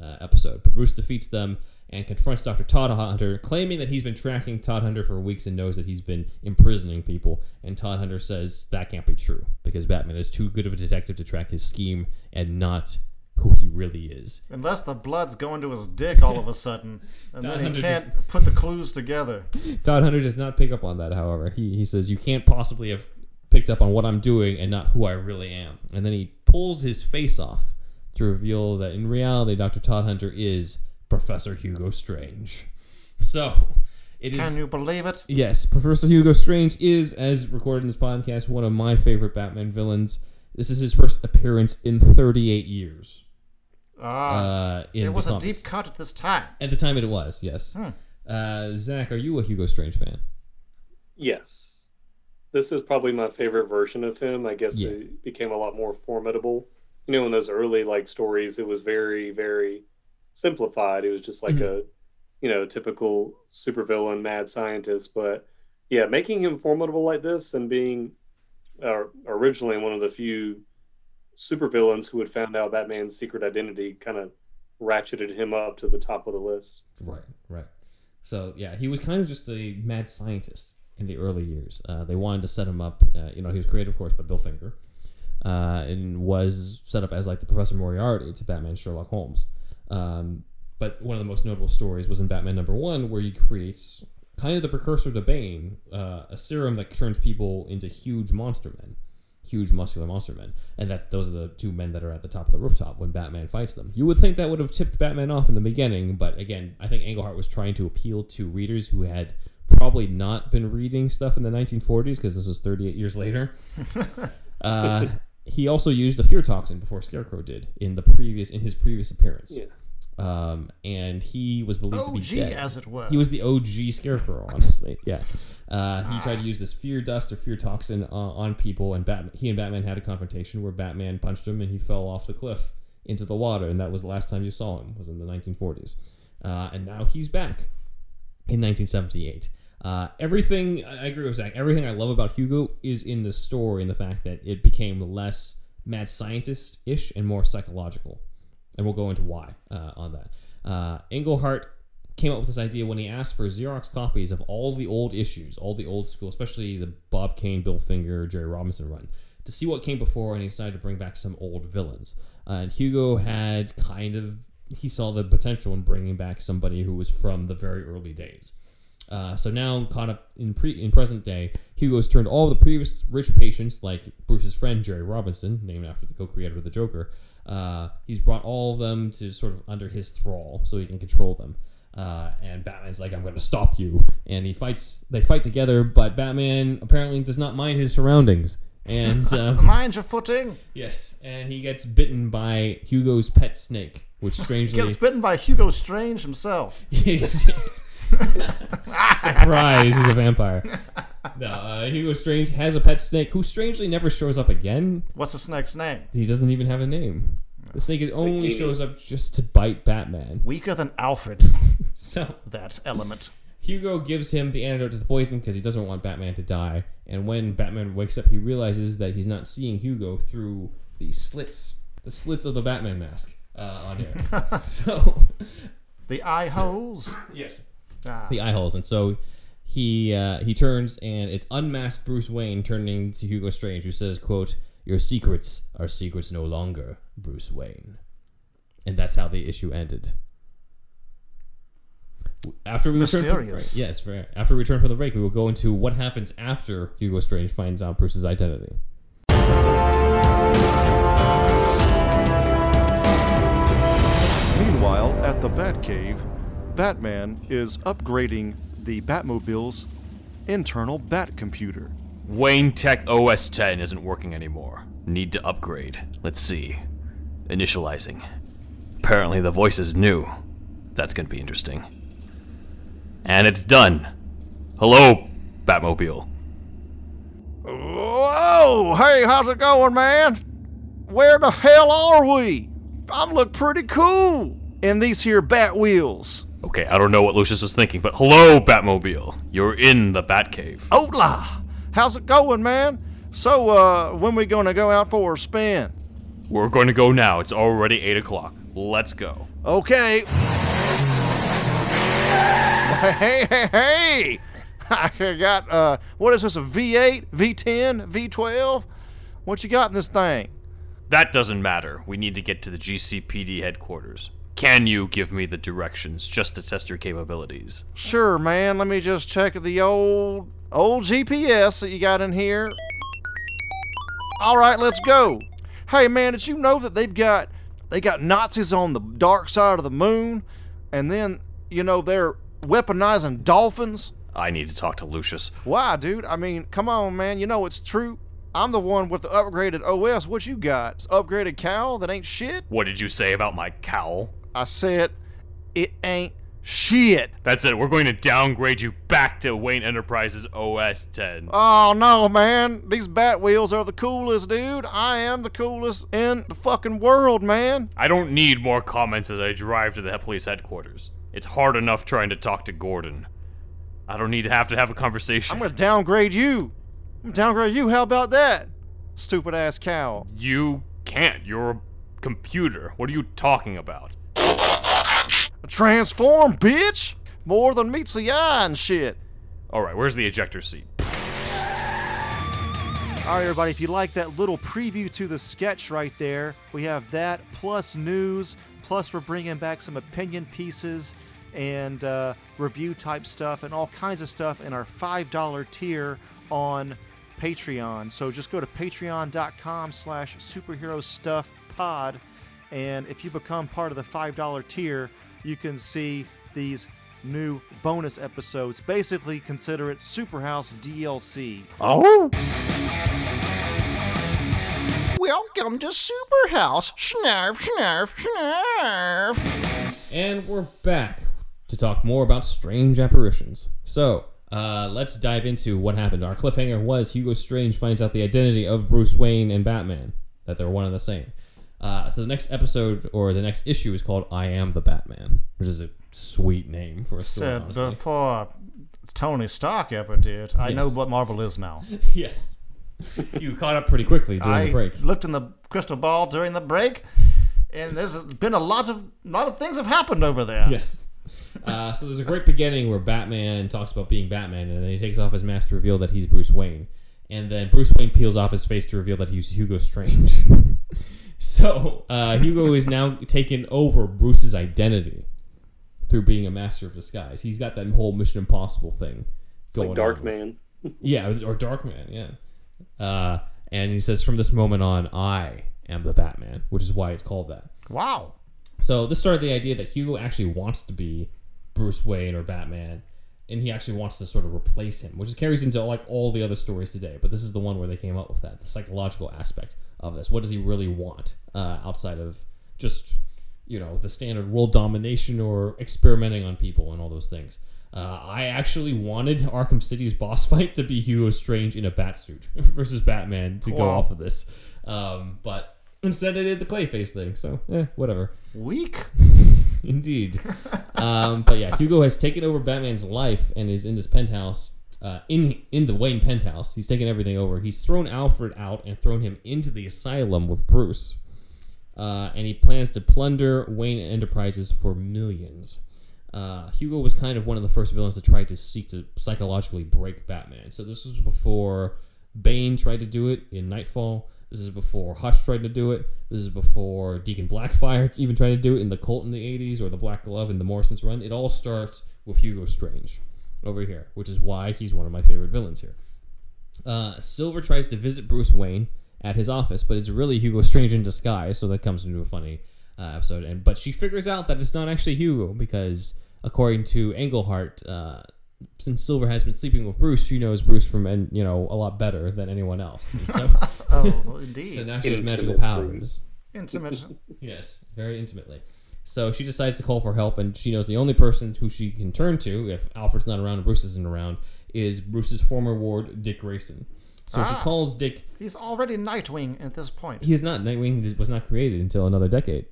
Speaker 2: uh, episode. But Bruce defeats them and confronts Dr. Todd Hunter, claiming that he's been tracking Todd Hunter for weeks and knows that he's been imprisoning people. And Todd Hunter says that can't be true because Batman is too good of a detective to track his scheme and not who he really is.
Speaker 1: Unless the blood's going to his dick all of a sudden, [LAUGHS] and then he
Speaker 2: Hunter
Speaker 1: can't put the clues together. [LAUGHS]
Speaker 2: Todd Hunter does not pick up on that, however. He, he says, You can't possibly have picked up on what I'm doing and not who I really am. And then he pulls his face off to reveal that in reality, Dr. Todd Hunter is Professor Hugo Strange. [LAUGHS] So, it is.
Speaker 1: Can you believe it?
Speaker 2: Yes, Professor Hugo Strange is, as recorded in this podcast, one of my favorite Batman villains. This is his first appearance in 38 years.
Speaker 1: Ah,
Speaker 2: Uh, in
Speaker 1: it was
Speaker 2: the
Speaker 1: a deep cut at this time.
Speaker 2: At the time, it was, yes.
Speaker 1: Hmm.
Speaker 2: Uh, Zach, are you a Hugo Strange fan?
Speaker 5: Yes. This is probably my favorite version of him. I guess
Speaker 2: Yeah.
Speaker 5: it became a lot more formidable. You know, in those early like stories, it was very, very simplified. It was just like
Speaker 2: Mhm.
Speaker 5: a, you know, typical supervillain, mad scientist. But yeah, making him formidable like this and being uh, originally one of the few supervillains who had found out Batman's secret identity kind of ratcheted him up to the top of the list.
Speaker 2: Right, right. So yeah, he was kind of just a mad scientist in the early years. Uh, they wanted to set him up. Uh, you know, he was created, of course, by Bill Finger, uh, and was set up as like the Professor Moriarty to Batman Sherlock Holmes. Um, but one of the most notable stories was in Batman number one, where he creates kind of the precursor to Bane, uh, a serum that turns people into huge monster men. Huge muscular monster men, and that those are the two men that are at the top of the rooftop when Batman fights them. You would think that would have tipped Batman off in the beginning, but again, I think Englehart was trying to appeal to readers who had probably not been reading stuff in the 1940s because this was 38 years later. [LAUGHS] uh, he also used the fear toxin before Scarecrow did in the previous in his previous appearance.
Speaker 5: Yeah.
Speaker 2: Um, and he was believed to be dead.
Speaker 1: as it were.
Speaker 2: He was the OG Scarecrow, honestly. Yeah. Uh, he tried to use this fear dust or fear toxin uh, on people, and Batman, he and Batman had a confrontation where Batman punched him and he fell off the cliff into the water, and that was the last time you saw him. Was in the 1940s, uh, and now he's back in 1978. Uh, everything I agree with Zach. Everything I love about Hugo is in the story, in the fact that it became less mad scientist ish and more psychological, and we'll go into why uh, on that. Uh, came up with this idea when he asked for Xerox copies of all the old issues, all the old school, especially the Bob Kane, Bill Finger, Jerry Robinson run, to see what came before, and he decided to bring back some old villains. Uh, and Hugo had kind of he saw the potential in bringing back somebody who was from the very early days. Uh, so now, caught up in pre in present day, Hugo's turned all the previous rich patients, like Bruce's friend Jerry Robinson, named after the co-creator of the Joker. Uh, he's brought all of them to sort of under his thrall, so he can control them. Uh, and Batman's like, "I'm going to stop you," and he fights. They fight together, but Batman apparently does not mind his surroundings. And [LAUGHS] um,
Speaker 1: Mind your footing.
Speaker 2: yes, and he gets bitten by Hugo's pet snake, which [LAUGHS] strangely
Speaker 1: Gets bitten by Hugo Strange himself. [LAUGHS] [LAUGHS]
Speaker 2: Surprise, he's a vampire. No, uh, Hugo Strange has a pet snake who strangely never shows up again.
Speaker 1: What's the snake's name?
Speaker 2: He doesn't even have a name. The snake only shows up just to bite Batman.
Speaker 1: Weaker than Alfred. [LAUGHS]
Speaker 2: So
Speaker 1: that element.
Speaker 2: Hugo gives him the antidote to the poison because he doesn't want Batman to die. And when Batman wakes up, he realizes that he's not seeing Hugo through the slits, the slits of the Batman mask uh, on here. [LAUGHS] so
Speaker 1: The eye holes.
Speaker 2: yes,
Speaker 1: Ah.
Speaker 2: the eye holes, and so he uh, he turns and it's unmasked Bruce Wayne turning to Hugo Strange, who says, "quote Your secrets are secrets no longer, Bruce Wayne," and that's how the issue ended. After we return from the break,
Speaker 1: Mysterious.
Speaker 2: yes, for, after we return from the break, we will go into what happens after Hugo Strange finds out Bruce's identity.
Speaker 1: Meanwhile, at the Batcave, Batman is upgrading the Batmobile's internal Bat computer.
Speaker 7: Wayne Tech OS 10 isn't working anymore. Need to upgrade. Let's see. Initializing. Apparently the voice is new. That's gonna be interesting. And it's done. Hello, Batmobile.
Speaker 1: Whoa! Hey, how's it going, man? Where the hell are we? I'm look pretty cool in these here Bat wheels.
Speaker 7: Okay, I don't know what Lucius was thinking, but hello, Batmobile. You're in the Batcave.
Speaker 1: Hola! How's it going, man? So, uh, when we gonna go out for a spin?
Speaker 7: We're going to go now. It's already 8 o'clock. Let's go.
Speaker 1: Okay. Hey, hey, hey! I got, uh, what is this, a V8, V10, V12? What you got in this thing?
Speaker 7: That doesn't matter. We need to get to the GCPD headquarters. Can you give me the directions just to test your capabilities?
Speaker 1: Sure, man. Let me just check the old, old GPS that you got in here. All right, let's go. Hey, man, did you know that they've got, they got Nazis on the dark side of the moon? And then, you know, they're weaponizing dolphins?
Speaker 7: I need to talk to Lucius.
Speaker 1: Why, dude? I mean, come on, man. You know it's true. I'm the one with the upgraded OS. What you got? Upgraded cowl that ain't shit?
Speaker 7: What did you say about my cowl?
Speaker 1: I said, it ain't shit.
Speaker 7: That's it. We're going to downgrade you back to Wayne Enterprises OS 10.
Speaker 1: Oh no, man. These bat wheels are the coolest, dude. I am the coolest in the fucking world, man.
Speaker 7: I don't need more comments as I drive to the police headquarters. It's hard enough trying to talk to Gordon. I don't need to have to have a conversation.
Speaker 1: I'm gonna downgrade you. I'm gonna downgrade you. How about that? Stupid ass cow.
Speaker 7: You can't. You're a computer. What are you talking about?
Speaker 1: Transform, bitch! More than meets the eye and shit.
Speaker 7: Alright, where's the ejector seat?
Speaker 1: All right, everybody, if you like that little preview to the sketch right there, we have that plus news, plus we're bringing back some opinion pieces and uh, review type stuff and all kinds of stuff in our $5 tier on Patreon. So just go to patreon.com slash superhero stuff pod. And if you become part of the $5 tier, you can see these new bonus episodes. Basically, consider it Superhouse DLC. Oh! Welcome to Superhouse. Snarf, snarf, snarf.
Speaker 2: And we're back to talk more about strange apparitions. So, uh, let's dive into what happened. Our cliffhanger was Hugo Strange finds out the identity of Bruce Wayne and Batman, that they're one and the same. Uh, so the next episode or the next issue is called "I Am the Batman," which is a sweet name for a story.
Speaker 1: Said
Speaker 2: honestly.
Speaker 1: before Tony Stark ever did. I know what Marvel is now. [LAUGHS]
Speaker 2: yes, you caught up pretty quickly during
Speaker 1: I
Speaker 2: the break.
Speaker 1: looked in the crystal ball during the break, and there's been a lot of lot of things have happened over there.
Speaker 2: Yes. Uh, so there's a great beginning where Batman talks about being Batman, and then he takes off his mask to reveal that he's Bruce Wayne, and then Bruce Wayne peels off his face to reveal that he's Hugo Strange. [LAUGHS] so uh, Hugo is now taken over Bruce's identity through being a master of disguise. He's got that whole Mission Impossible thing going
Speaker 5: Like Dark
Speaker 2: on.
Speaker 5: Man.
Speaker 2: Yeah, or Dark Man. yeah. Uh, and he says, from this moment on, I am the Batman, which is why it's called that.
Speaker 1: Wow.
Speaker 2: So this started the idea that Hugo actually wants to be Bruce Wayne or Batman, and he actually wants to sort of replace him, which carries into like all the other stories today. But this is the one where they came up with that, the psychological aspect of this. What does he really want uh, outside of just you know the standard world domination or experimenting on people and all those things? Uh, I actually wanted Arkham City's boss [LAUGHS] fight to be Hugo Strange in a bat suit [LAUGHS] versus Batman to go off of this, um, but instead they did the Clayface thing. So eh, whatever.
Speaker 1: Weak. [LAUGHS] [LAUGHS]
Speaker 2: Indeed. um, but yeah, Hugo has taken over Batman's life and is in this penthouse, uh, in in the Wayne penthouse. He's taken everything over. He's thrown Alfred out and thrown him into the asylum with Bruce. Uh, and he plans to plunder Wayne Enterprises for millions. Uh, Hugo was kind of one of the first villains to try to seek to psychologically break Batman. So this was before Bane tried to do it in Knightfall. This is before Hush tried to do it. This is before Deacon Blackfire even tried to do it in the Cult in the 80s or the Black Glove in the Morrison's run. It all starts with Hugo Strange over here, which is why he's one of my favorite villains here. Uh, Silver tries to visit Bruce Wayne at his office, but it's really Hugo Strange in disguise, so that comes into a funny uh, episode. And but she figures out that it's not actually Hugo because, according to Englehart, uh, since Silver has been sleeping with Bruce, she knows Bruce from and you know a lot better than anyone else. And so, [LAUGHS]
Speaker 1: Oh, [LAUGHS] indeed.
Speaker 2: so now she has magical
Speaker 5: Intimate
Speaker 2: powers.
Speaker 1: Intimate. [LAUGHS]
Speaker 2: Yes, very intimately. So she decides to call for help, and she knows the only person who she can turn to if Alfred's not around and Bruce isn't around is Bruce's former ward, Dick Grayson. So she
Speaker 1: Ah.
Speaker 2: calls Dick.
Speaker 1: He's already Nightwing at this point.
Speaker 2: He's not Nightwing was not created until another decade.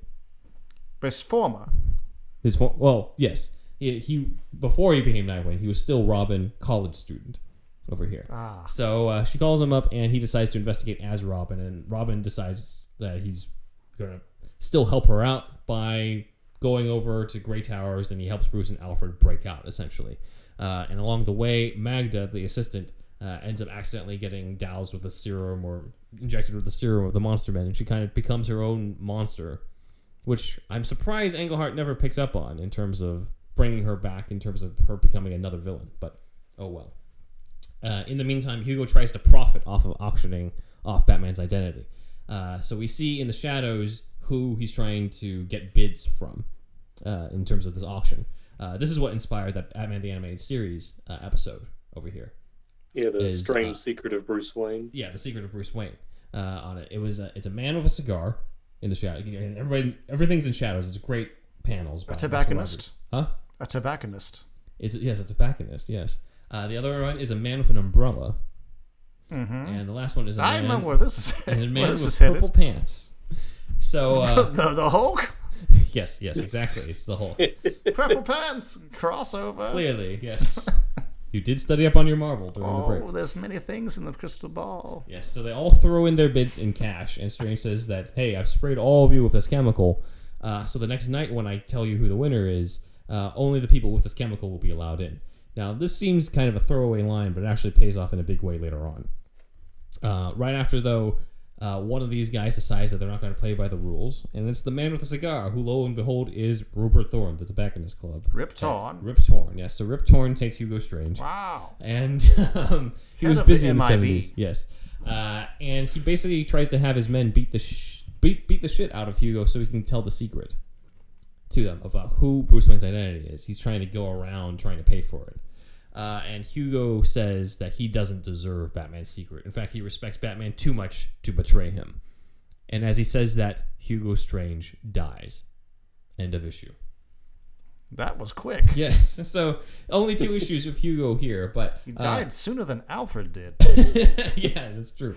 Speaker 1: His former.
Speaker 2: His for, well, yes, he, he before he became Nightwing, he was still Robin, college student over here.
Speaker 1: Ah.
Speaker 2: So uh, she calls him up, and he decides to investigate as Robin, and Robin decides that he's gonna still help her out by going over to Grey Towers, and he helps Bruce and Alfred break out essentially. Uh, and along the way, Magda, the assistant, uh, ends up accidentally getting doused with the serum or injected with the serum of the Monster Men, and she kind of becomes her own monster which I'm surprised Englehart never picked up on in terms of bringing her back, in terms of her becoming another villain. But oh well. Uh, in the meantime, Hugo tries to profit off of auctioning off Batman's identity. Uh, so we see in the shadows who he's trying to get bids from uh, in terms of this auction. Uh, this is what inspired that Batman the Animated Series uh, episode over here.
Speaker 5: Yeah, the
Speaker 2: Is,
Speaker 5: strange
Speaker 2: uh,
Speaker 5: secret of Bruce Wayne.
Speaker 2: Yeah, the secret of Bruce Wayne. Uh, on it, it was a, it's a man with a cigar in the shadow. Everybody, everything's in shadows. It's a great panels.
Speaker 1: A tobacconist.
Speaker 2: Huh?
Speaker 1: A tobacconist.
Speaker 2: Is it, yes, a tobacconist. Yes. Uh, the other one is a man with an umbrella,
Speaker 1: Mm-hmm.
Speaker 2: and the last one is a
Speaker 1: I
Speaker 2: man,
Speaker 1: remember where this is [LAUGHS]
Speaker 2: and a [LAUGHS] man with purple
Speaker 1: headed.
Speaker 2: pants. So [LAUGHS] uh,
Speaker 1: the, the Hulk?
Speaker 2: yes, yes, exactly. It's the Hulk.
Speaker 1: Purple pants. Crossover.
Speaker 2: Clearly, yes. You did study up on your Marvel during the break.
Speaker 1: Oh, there's many things in the crystal ball.
Speaker 2: Yes, so they all throw in their bids in cash, and Strange says that, hey, I've sprayed all of you with this chemical, uh, so the next night when I tell you who the winner is, uh, only the people with this chemical will be allowed in. Now, this seems kind of a throwaway line, but it actually pays off in a big way later on. Uh, right after, though, uh, one of these guys decides that they're not going to play by the rules, and it's the man with the cigar, who, lo and behold, is Rupert Thorne, the Tobacconist Club.
Speaker 1: Rip Torn.
Speaker 2: Rip Torn, yes. So Rip Torn takes Hugo Strange
Speaker 1: Wow.
Speaker 2: and [LAUGHS] um, he
Speaker 1: Head
Speaker 2: was busy in the
Speaker 1: MIB.
Speaker 2: seventies. Yes, uh, and he basically tries to have his men beat the sh- beat beat the shit out of Hugo so he can tell the secret to them about who Bruce Wayne's identity is. He's trying to go around trying to pay for it. Uh, and Hugo says that he doesn't deserve Batman's secret. In fact, he respects Batman too much to betray him. And as he says that, Hugo Strange dies. End of issue.
Speaker 1: That was quick. [LAUGHS]
Speaker 2: Yes. So only two issues of Hugo here, but
Speaker 1: He
Speaker 2: uh,
Speaker 1: died sooner than Alfred did. [LAUGHS]
Speaker 2: yeah, that's true.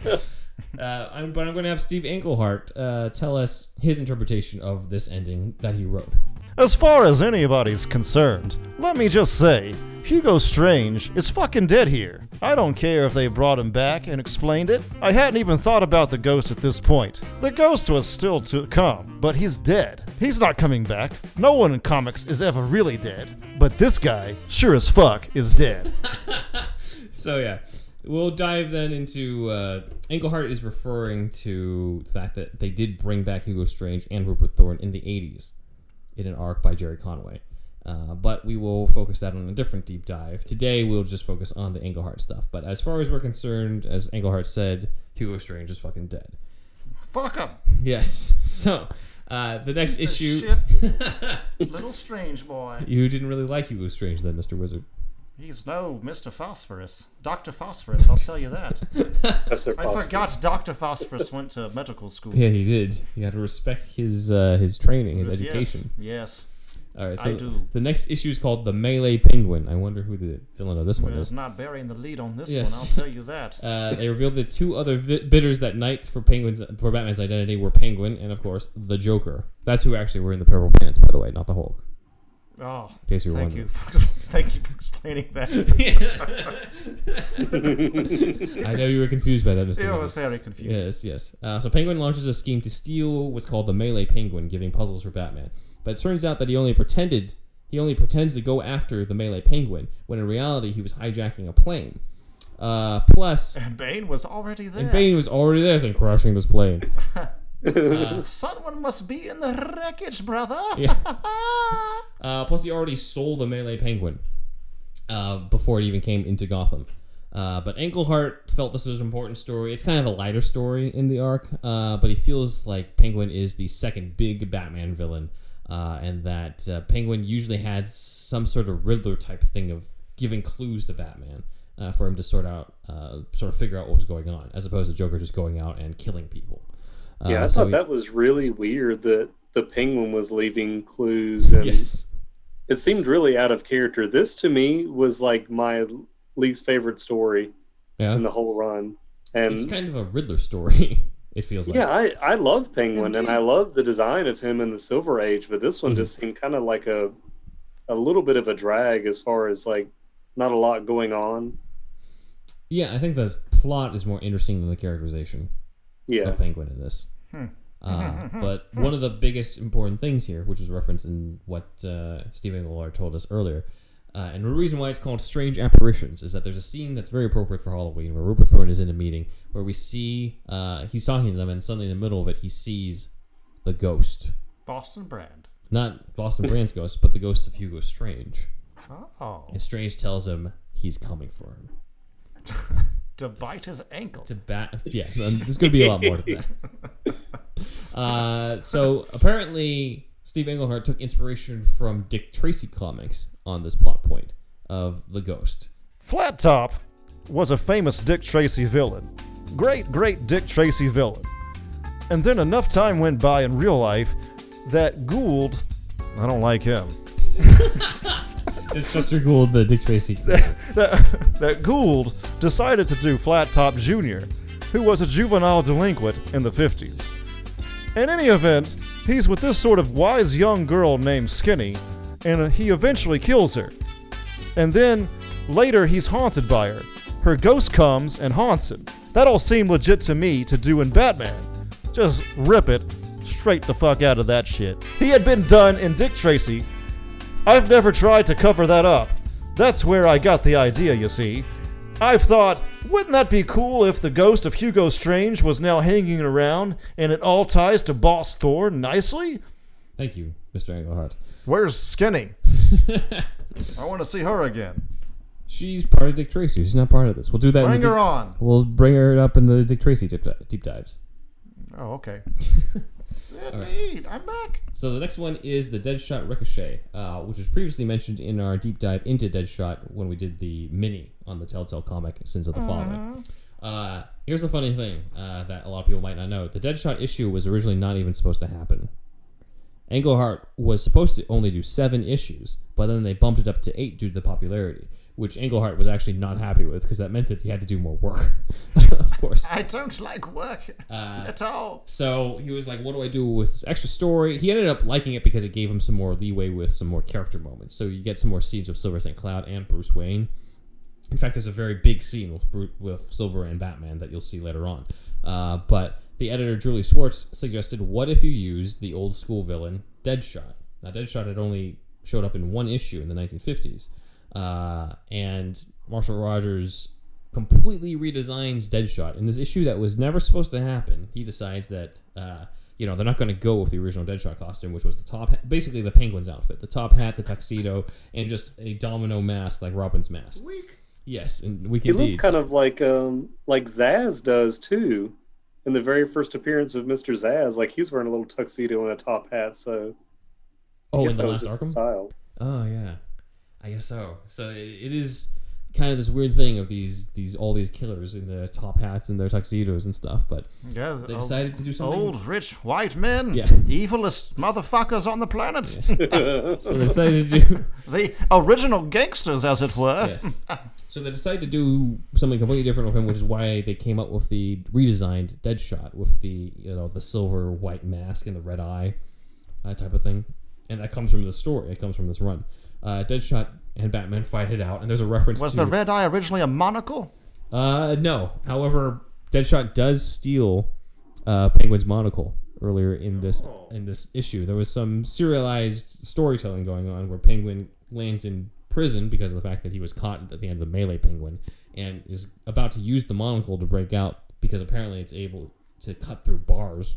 Speaker 2: uh, I'm, but I'm going to have Steve Englehart uh, tell us his interpretation of this ending that he wrote.
Speaker 1: As far as anybody's concerned, let me just say, Hugo Strange is fucking dead here. I don't care if they brought him back and explained it. I hadn't even thought about the ghost at this point. The ghost was still to come, but he's dead. He's not coming back. No one in comics is ever really dead. But this guy, sure as fuck, is dead. [LAUGHS]
Speaker 2: So yeah, we'll dive then into uh, Englehart is referring to the fact that they did bring back Hugo Strange and Rupert Thorne in the 80s in an arc by Gerry Conway. Uh, but we will focus that on a different deep dive. Today we'll just focus on the Englehart stuff. But as far as we're concerned, as Englehart said, Hugo Strange is fucking dead.
Speaker 1: Fuck him. [LAUGHS]
Speaker 2: Yes. [LAUGHS] So uh, the next issue, [LAUGHS]
Speaker 1: Little strange boy.
Speaker 2: you didn't really like Hugo Strange then, Mr. Wizard.
Speaker 1: He's no Mr. Phosphorus. Dr. Phosphorus, I'll tell you that.
Speaker 5: That's their
Speaker 1: I forgot Dr. Phosphorus went to medical school.
Speaker 2: Yeah, he did. You got to respect his uh, his training, his
Speaker 1: Yes,
Speaker 2: education.
Speaker 1: Yes.
Speaker 2: All right, so
Speaker 1: I do.
Speaker 2: the next issue is called the Malay Penguin. I wonder who the villain of this one is.
Speaker 1: not burying the lead on this
Speaker 2: Yes.
Speaker 1: one, I'll tell you that. [LAUGHS]
Speaker 2: Uh, they revealed the two other vi- bidders that night for Penguin's for Batman's identity were Penguin and of course the Joker. That's who actually were in the Purple Pants, by the way, not the Hulk.
Speaker 1: Oh,
Speaker 2: In case you were
Speaker 1: thank you.
Speaker 2: wondering. [LAUGHS]
Speaker 1: thank you for explaining that. [LAUGHS]
Speaker 2: I know you were confused by that, Mr.
Speaker 1: It
Speaker 2: Wizard.
Speaker 1: was very confusing.
Speaker 2: Yes, yes. Uh, so Penguin launches a scheme to steal what's called the Malay Penguin, giving puzzles for Batman. But it turns out that he only pretended he only pretends to go after the Malay Penguin, when in reality he was hijacking a plane. Uh, plus,
Speaker 1: And Bane was already there.
Speaker 2: and Bane was already there, saying, "Crushing this plane." [LAUGHS]
Speaker 1: Someone must be in the wreckage, brother.
Speaker 2: Yeah. [LAUGHS] Uh, plus, he already stole the Malay penguin uh, before it even came into Gotham. Uh, but Englehart felt this was an important story. It's kind of a lighter story in the arc, uh, but he feels like Penguin is the second big Batman villain, uh, and that uh, Penguin usually had some sort of Riddler type thing of giving clues to Batman uh, for him to sort out, uh, sort of figure out what was going on, as opposed to Joker just going out and killing people. Uh,
Speaker 5: Yeah, I
Speaker 2: so
Speaker 5: thought
Speaker 2: he-
Speaker 5: that was really weird that the penguin was leaving clues and
Speaker 2: Yes.
Speaker 5: it seemed really out of character. This to me was like my least favorite story
Speaker 2: Yeah.
Speaker 5: in the whole run. And
Speaker 2: It's kind of a Riddler story. [LAUGHS] It feels like.
Speaker 5: yeah, I, I love Penguin and I love the design of him in the Silver Age, but this one
Speaker 2: Mhm.
Speaker 5: just seemed kind of like a a little bit of a drag as far as like not a lot going on.
Speaker 2: Yeah, I think the plot is more interesting than the characterization
Speaker 5: Yeah.
Speaker 2: of Penguin in this. Uh, [LAUGHS] but one of the biggest important things here, which is referenced in what uh, Steve Englehart told us earlier, uh, and the reason why it's called Strange Apparitions is that there's a scene that's very appropriate for Halloween where Rupert Thorne is in a meeting where we see uh, he's talking to them, and suddenly in the middle of it, he sees the ghost.
Speaker 1: Boston Brand.
Speaker 2: Not Boston Brand's [LAUGHS] ghost, but the ghost of Hugo Strange.
Speaker 1: Oh.
Speaker 2: And Strange tells him he's coming for him. [LAUGHS]
Speaker 1: To bite his ankle.
Speaker 2: to bat. Yeah, there's going to be a lot more to that. [LAUGHS] Uh, so apparently, Steve Englehart took inspiration from Dick Tracy comics on this plot point of the ghost.
Speaker 1: Flat Top was a famous Dick Tracy villain. Great, great Dick Tracy villain. And then enough time went by in real life that Gould, I don't like him, [LAUGHS]
Speaker 2: It's Chester Gould, the Dick Tracy. [LAUGHS]
Speaker 1: that, that Gould decided to do Flat Top Jr., who was a juvenile delinquent in the 50s. In any event, he's with this sort of wise young girl named Skinny, and he eventually kills her. And then, later, he's haunted by her. Her ghost comes and haunts him. That all seemed legit to me to do in Batman. Just rip it straight the fuck out of that shit. He had been done in Dick Tracy. I've never tried to cover that up. That's where I got the idea, you see. I've thought, wouldn't that be cool if the ghost of Hugo Strange was now hanging around and it all ties to Boss Thorne nicely?
Speaker 2: Thank you, Mr. Englehart.
Speaker 1: Where's Skinny? [LAUGHS] I want to see her again.
Speaker 2: She's part of Dick Tracy. She's not part of this. We'll do that. in
Speaker 1: Bring
Speaker 2: the
Speaker 1: her
Speaker 2: deep-
Speaker 1: on.
Speaker 2: We'll bring her up in the Dick Tracy deep, deep dives.
Speaker 1: Oh, okay. [LAUGHS] Indeed, I'm back.
Speaker 2: So the next one is the Deadshot Ricochet, uh, which was previously mentioned in our deep dive into Deadshot when we did the mini on the Telltale comic Sins of the Father. Uh, here's the funny thing uh, that a lot of people might not know: the Deadshot issue was originally not even supposed to happen. Englehart was supposed to only do seven issues, but then they bumped it up to eight due to the popularity, which Englehart was actually not happy with because that meant that he had to do more work. [LAUGHS] of course.
Speaker 1: I don't like work at all.
Speaker 2: So he was like, "What do I do with this extra story?" He ended up liking it because it gave him some more leeway with some more character moments. So you get some more scenes with Silver St. Cloud and Bruce Wayne. In fact, there's a very big scene with Bru- with Silver and Batman that you'll see later on. Uh, but the editor Julie Schwartz suggested, "What if you used the old school villain Deadshot?" Now, Deadshot had only showed up in one issue in the 1950s, uh, and Marshall Rogers completely redesigns Deadshot in this issue that was never supposed to happen. He decides that uh, you know they're not going to go with the original Deadshot costume, which was the top, ha- basically the Penguin's outfit, the top hat, the tuxedo, and just a domino mask like Robin's mask. Yes, and we
Speaker 5: He
Speaker 2: can.
Speaker 5: looks kind of like um like Zsasz does too. In the very first appearance of Mr. Zsasz, like he's wearing a little tuxedo and a top hat, so
Speaker 2: Oh, in the last Arkham.
Speaker 5: style.
Speaker 2: Oh yeah, I guess so. So it, it is kind of this weird thing of these these all these killers in their top hats and their tuxedos and stuff. But
Speaker 1: Yes,
Speaker 2: they
Speaker 1: old-
Speaker 2: decided to do something.
Speaker 1: Old rich white men,
Speaker 2: Yeah.
Speaker 1: evilest motherfuckers on the planet. [LAUGHS]
Speaker 2: So they decided to do [LAUGHS]
Speaker 1: the original gangsters, as it were.
Speaker 2: yes. So they decided to do something completely different with him, which is why they came up with the redesigned Deadshot with the you know the silver white mask and the red eye uh, type of thing, and that comes from the story. It comes from this run. Uh, Deadshot and Batman fight it out, and there's a reference
Speaker 1: Was
Speaker 2: to
Speaker 1: the red eye originally a monocle?
Speaker 2: Uh, no. However, Deadshot does steal uh, Penguin's monocle earlier in this in this issue. There was some serialized storytelling going on where Penguin lands in prison because of the fact that he was caught at the end of the Malay Penguin and is about to use the monocle to break out because apparently it's able to cut through bars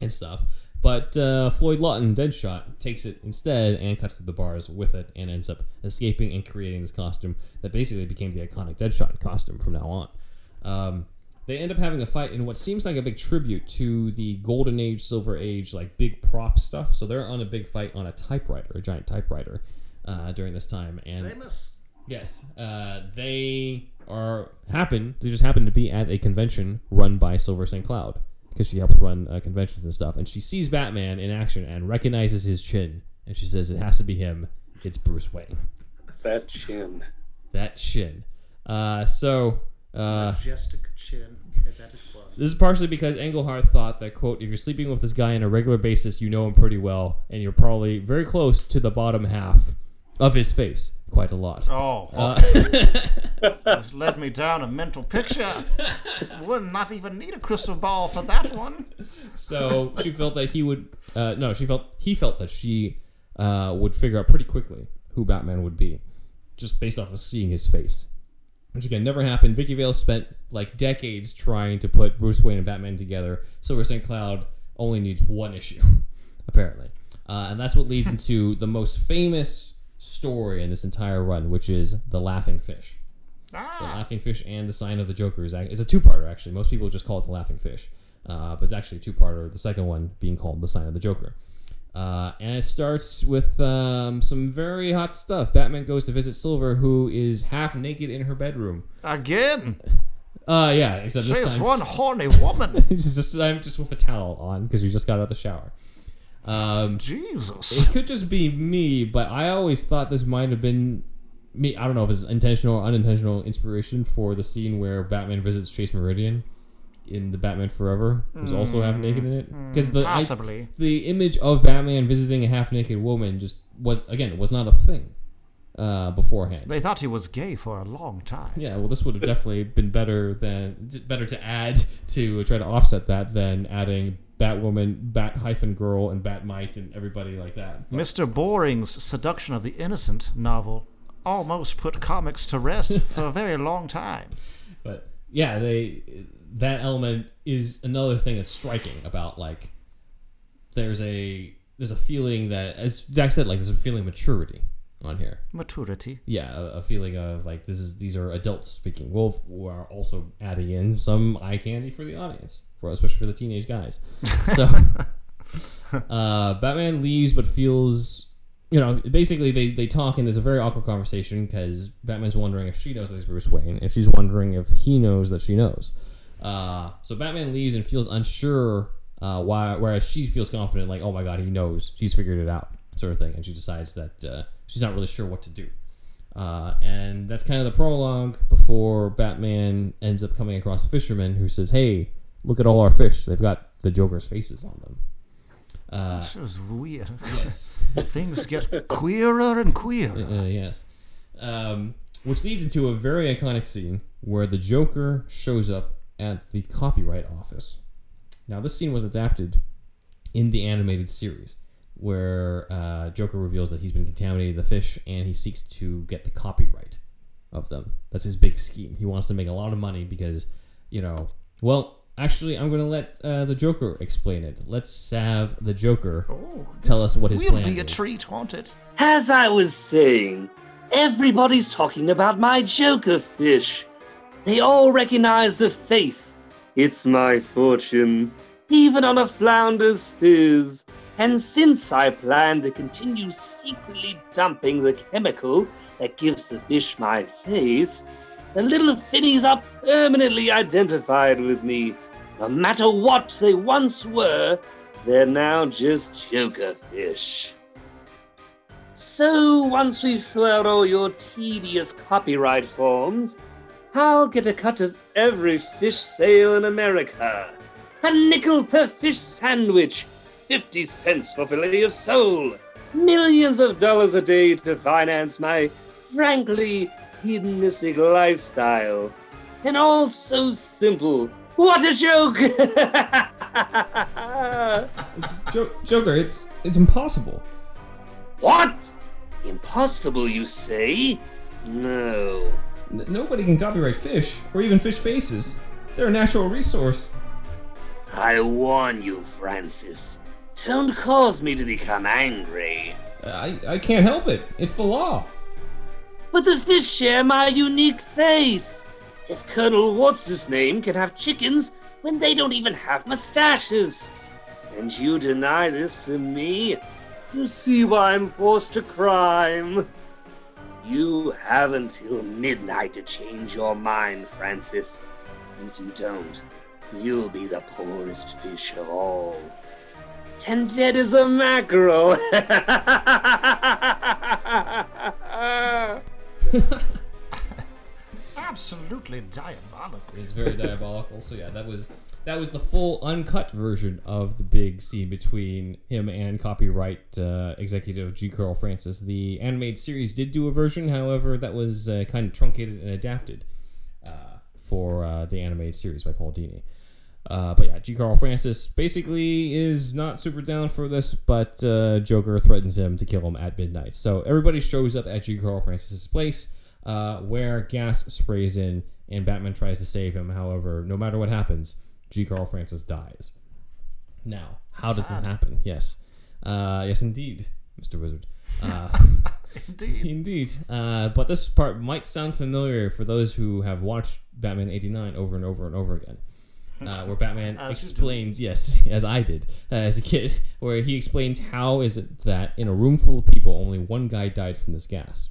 Speaker 2: and stuff. But uh, Floyd Lawton, Deadshot, takes it instead and cuts through the bars with it and ends up escaping and creating this costume that basically became the iconic Deadshot costume from now on. Um, they end up having a fight in what seems like a big tribute to the Golden Age, Silver Age, like big prop stuff. So they're on a big fight on a typewriter, a giant typewriter, uh, during this time. And
Speaker 1: Famous.
Speaker 2: Yes, uh, they are happen. They just happen to be at a convention run by Silver St. Cloud because she helps run uh, conventions and stuff. And she sees Batman in action and recognizes his chin, and she says, "It has to be him. It's Bruce Wayne.
Speaker 5: That chin.
Speaker 2: That chin." Uh, so. Uh,
Speaker 1: Majestic chin. That it was.
Speaker 2: this is partially because Englehart thought that, quote, if you're sleeping with this guy on a regular basis, you know him pretty well, and you're probably very close to the bottom half of his face quite a lot.
Speaker 1: Oh,
Speaker 2: Uh,
Speaker 1: just [LAUGHS] led me down a mental picture. Would not even need a crystal ball for that one.
Speaker 2: So she felt that he would. Uh, no, she felt he felt that she uh, would figure out pretty quickly who Batman would be, just based off of seeing his face. Which again never happened. Vicky Vale spent like decades trying to put Bruce Wayne and Batman together. Silver St. Cloud only needs one issue, [LAUGHS] apparently, uh, and that's what leads [LAUGHS] into the most famous story in this entire run, which is the Laughing Fish. The Laughing Fish and the Sign of the Joker is, is a two-parter. Actually, most people just call it the Laughing Fish, uh, but it's actually a two-parter. The second one being called the Sign of the Joker, uh, and it starts with um, some very hot stuff. Batman goes to visit Silver, who is half naked in her bedroom.
Speaker 1: Again,
Speaker 2: Uh, yeah, except this time
Speaker 1: one horny woman. [LAUGHS]
Speaker 2: just I'm just with a towel on because she just got out of the shower. Um,
Speaker 1: Jesus.
Speaker 2: it could just be me, but I always thought this might have been me. I don't know if it's intentional or unintentional inspiration for the scene where Batman visits Chase Meridian in the Batman Forever, who's also half naked in it. Because the I- the image of Batman visiting a half naked woman just was again was not a thing uh, beforehand.
Speaker 1: They thought he was gay for a long time.
Speaker 2: Yeah, well, this would have definitely been better than better to add to try to offset that than adding Batwoman, Bat hyphen girl, and Batmite and everybody like that. But-
Speaker 1: Mr. Boring's Seduction of the Innocent novel almost put comics to rest [LAUGHS] for a very long time.
Speaker 2: But yeah, they that element is another thing that's striking about like there's a there's a feeling that as Jack said like there's a feeling of maturity on here.
Speaker 1: Maturity.
Speaker 2: Yeah, a, a feeling of like this is these are adults speaking. Wolf who are also adding in some eye candy for the audience, for especially for the teenage guys. [LAUGHS] So uh, Batman leaves but feels you know, basically they, they talk and there's a very awkward conversation because Batman's wondering if she knows that he's Bruce Wayne and she's wondering if he knows that she knows. Uh, so Batman leaves and feels unsure. Uh, why, whereas she feels confident, like, oh my god, he knows, he's figured it out, sort of thing, and she decides that uh, she's not really sure what to do. Uh, and that's kind of the prologue before Batman ends up coming across a fisherman who says, "Hey, look at all our fish. They've got the Joker's faces on them." Uh,
Speaker 1: This is weird.
Speaker 2: yes. [LAUGHS]
Speaker 1: Things get queerer and queerer.
Speaker 2: Uh, yes. Um, which leads into a very iconic scene where the Joker shows up at the copyright office. Now, this scene was adapted in the animated series, where uh, Joker reveals that he's been contaminating the fish and he seeks to get the copyright of them. That's his big scheme. He wants to make a lot of money because, you know, well, actually, I'm going to let uh, the Joker explain it. Let's have the Joker
Speaker 1: Oh,
Speaker 2: tell us what his plan is.
Speaker 1: Will
Speaker 2: plan
Speaker 1: be a
Speaker 2: is.
Speaker 1: treat, won't it?
Speaker 5: As I was saying, everybody's talking about my Joker fish. They all recognize the face. It's my fortune, even on a flounder's phiz. And since I plan to continue secretly dumping the chemical that gives the fish my face, the little finnies are permanently identified with me. No matter what they once were, they're now just Joker fish. So, once filled out all your tedious copyright forms, I'll get a cut of every fish sale in America. A nickel per fish sandwich, 50 cents for filet of sole, millions of dollars a day to finance my frankly hedonistic lifestyle. And all so simple. What a joke! [LAUGHS]
Speaker 2: Jo- Joker, it's it's impossible.
Speaker 5: what? Impossible, you say? No.
Speaker 2: N- nobody can copyright fish or even fish faces. They're a natural resource.
Speaker 5: I warn you, Francis. Don't cause me to become angry.
Speaker 2: Uh, I I can't help it. It's the law.
Speaker 5: But the fish share my unique face. If Colonel What's His Name can have chickens when they don't even have mustaches. And you deny this to me? You see why I'm forced to crime. You have until midnight to change your mind, Francis. If you don't, you'll be the poorest fish of all. And dead as a mackerel. [LAUGHS] [LAUGHS]
Speaker 1: Absolutely diabolical.
Speaker 2: It's very diabolical. So yeah, that was that was the full uncut version of the big scene between him and copyright uh, executive G. Carl Francis. The animated series did do a version, however, that was uh, kind of truncated and adapted uh, for uh, the animated series by Paul Dini. Uh, but yeah, G. Carl Francis basically is not super down for this, but uh, Joker threatens him to kill him at midnight. So everybody shows up at G. Carl Francis's place, uh, where gas sprays in, and Batman tries to save him. However, no matter what happens, G. Carl Francis dies. Now, how does this happen? Yes, uh, yes, indeed, Mister Wizard. Uh, [LAUGHS]
Speaker 1: Indeed.
Speaker 2: Indeed. Uh, but this part might sound familiar for those who have watched Batman 89 over and over and over again. [LAUGHS] Uh, where Batman
Speaker 1: As you do.
Speaker 2: explains, yes, [LAUGHS] as I did uh, as a kid, [LAUGHS] where he explains how is it that in a room full of people, only one guy died from this gas.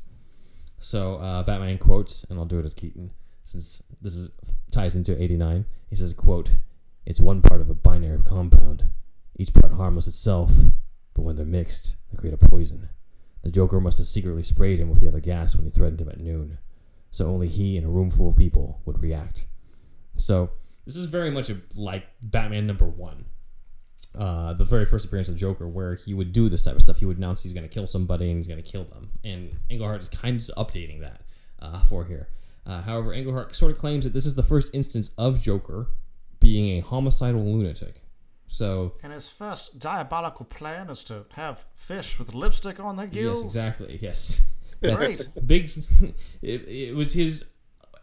Speaker 2: So uh, Batman quotes, and I'll do it as Keaton, since this is ties into 89. He says, quote, It's one part of a binary compound, each part harmless itself, but when they're mixed, they create a poison. The Joker must have secretly sprayed him with the other gas when he threatened him at noon, so only he in a room full of people would react. So this is very much a, like Batman number one, uh, the very first appearance of Joker, where he would do this type of stuff. He would announce he's going to kill somebody and he's going to kill them, and Englehart is kind of updating that uh, for here. Uh, however, Englehart sort of claims that this is the first instance of Joker being a homicidal lunatic. So
Speaker 1: And his first diabolical plan is to have fish with lipstick on their gills.
Speaker 2: Yes, exactly. Yes, that's big. [LAUGHS] It, it was his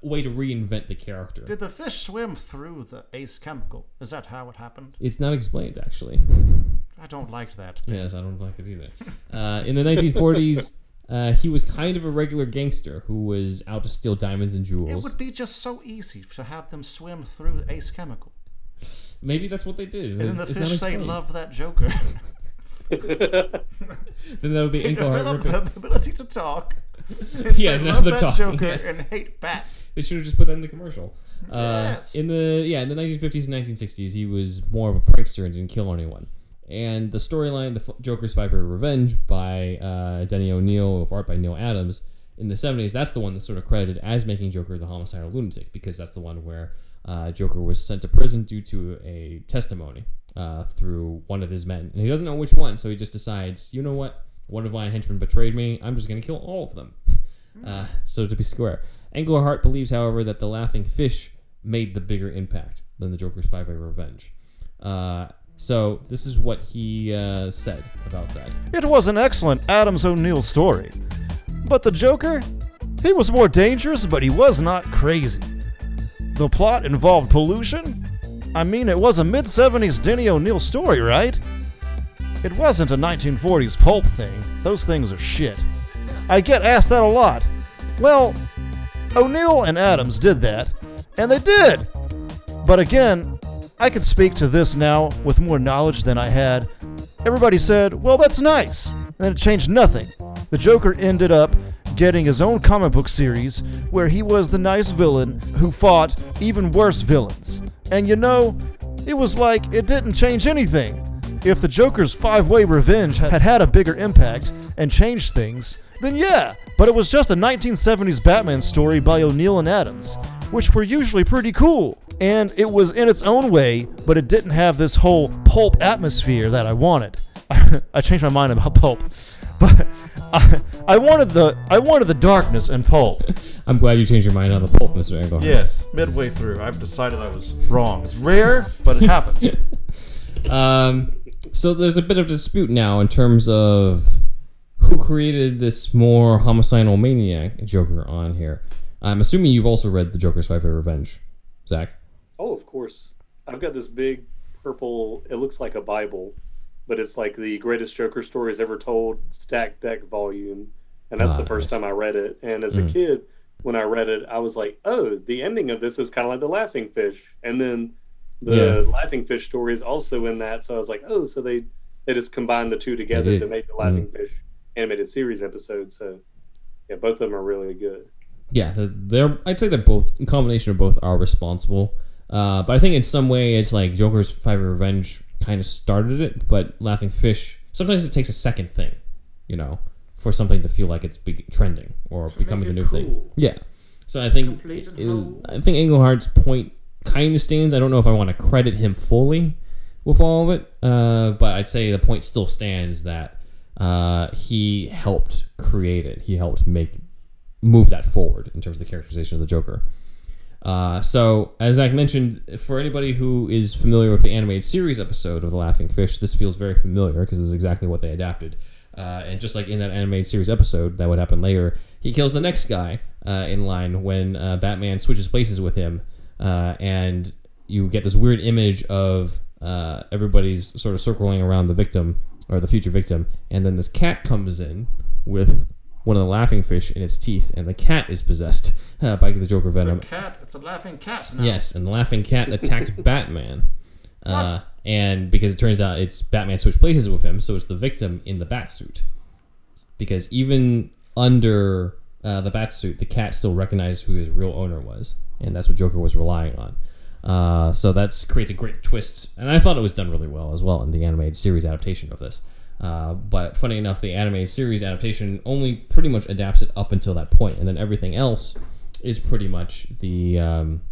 Speaker 2: way to reinvent the character.
Speaker 1: Did the fish swim through the ace chemical? Is that how it happened?
Speaker 2: It's not explained actually.
Speaker 1: I don't like that.
Speaker 2: Yes, I don't like it either. Uh, in the 1940s, uh, he was kind of a regular gangster who was out to steal diamonds and jewels.
Speaker 1: It would be just so easy to have them swim through the ace chemical.
Speaker 2: Maybe that's what they did.
Speaker 1: And then the
Speaker 2: it's
Speaker 1: fish say, love that Joker. [LAUGHS]
Speaker 2: then that would be [LAUGHS] Englehart.
Speaker 1: The ability to talk.
Speaker 2: Yeah,
Speaker 1: Instead,
Speaker 2: now
Speaker 1: love
Speaker 2: the
Speaker 1: that
Speaker 2: talk,
Speaker 1: Joker
Speaker 2: yes.
Speaker 1: and hate bats.
Speaker 2: They should have just put that in the commercial. Uh,
Speaker 1: Yes.
Speaker 2: In the yeah, in the 1950s and 1960s, he was more of a prankster and didn't kill anyone. And the storyline, the Joker's Five for Revenge by uh, Denny O'Neil, with art by Neal Adams, in the 70s, that's the one that's sort of credited as making Joker the homicidal lunatic because that's the one where uh, Joker was sent to prison due to a testimony uh, through one of his men, and he doesn't know which one, so he just decides, you know what, one of my henchmen betrayed me, I'm just gonna kill all of them. Uh, so to be square, Englehart believes, however, that the Laughing Fish made the bigger impact than the Joker's Five Way Revenge. Uh, so this is what he uh, said about that.
Speaker 1: It was an excellent Adams O'Neil story. But the Joker? He was more dangerous, but he was not crazy. The plot involved pollution? I mean, it was a mid 70s Denny O'Neil story, right? It wasn't a 1940s pulp thing. Those things are shit. I get asked that a lot. Well, O'Neil and Adams did that, and they did. But again, I can speak to this now with more knowledge than I had. Everybody said, well, that's nice. And then it changed nothing. The Joker ended up getting his own comic book series where he was the nice villain who fought even worse villains. And you know, it was like it didn't change anything. If the Joker's five way revenge had had a bigger impact and changed things, then yeah, but it was just a 1970s Batman story by O'Neil and Adams, which were usually pretty cool. And it was in its own way, but it didn't have this whole pulp atmosphere that I wanted. [LAUGHS] I changed my mind about pulp, [LAUGHS] but I, I wanted the I wanted the darkness and pulp. [LAUGHS]
Speaker 2: I'm glad you changed your mind on the pulp, Mr. Englehart.
Speaker 1: Yes, midway through, I've decided I was wrong. It's rare, but it happened.
Speaker 2: Um, so there's a bit of dispute now in terms of who created this more homicidal maniac Joker on here. I'm assuming you've also read the Joker's Five Way Revenge, Zach.
Speaker 5: Oh, of course. I've got this big purple. It looks like a Bible, but it's like the greatest Joker stories ever told stacked deck volume, and that's
Speaker 2: Ah,
Speaker 5: the first
Speaker 2: nice.
Speaker 5: time I read it. And as a kid, when I read it, I was like, "Oh, the ending of this is kind of like the Laughing Fish," and then the
Speaker 2: Yeah.
Speaker 5: Laughing Fish story is also in that. So I was like, "Oh, so they they just combined the two together.
Speaker 2: Mm-hmm.
Speaker 5: to make the Laughing Fish animated series episode." So yeah, both of them are really good.
Speaker 2: Yeah, they're- they're. I'd say they're both. In combination of both are responsible. Uh, but I think in some way it's like Joker's Five Revenge kind of started it, but Laughing Fish. Sometimes it takes a second thing, you know, for something to feel like it's be- trending or becoming the new thing. Yeah. So I think I think Englehart's point kind of stands. I don't know if I want to credit him fully with all of it, uh, but I'd say the point still stands that uh, he helped create it. He helped make move that forward in terms of the characterization of the Joker. Uh, so, as Zach mentioned, for anybody who is familiar with the animated series episode of The Laughing Fish, this feels very familiar because this is exactly what they adapted. Uh, and just like in that animated series episode that would happen later, he kills the next guy uh, in line when uh, Batman switches places with him, uh, and you get this weird image of uh, everybody's sort of circling around the victim or the future victim, and then this cat comes in with one of the laughing fish in its teeth, and the cat is possessed [LAUGHS] uh, by the Joker venom.
Speaker 1: The cat, it's a laughing cat now.
Speaker 2: Yes, and the laughing cat attacks [LAUGHS] Batman. Uh, and because it turns out it's Batman switched places with him, so it's the victim in the bat suit. Because even under uh, the bat suit, the cat still recognized who his real owner was, and that's what Joker was relying on. Uh, so that creates a great twist, and I thought it was done really well as well in the animated series adaptation of this. Uh, but funny enough, the animated series adaptation only pretty much adapts it up until that point, and then everything else is pretty much the um,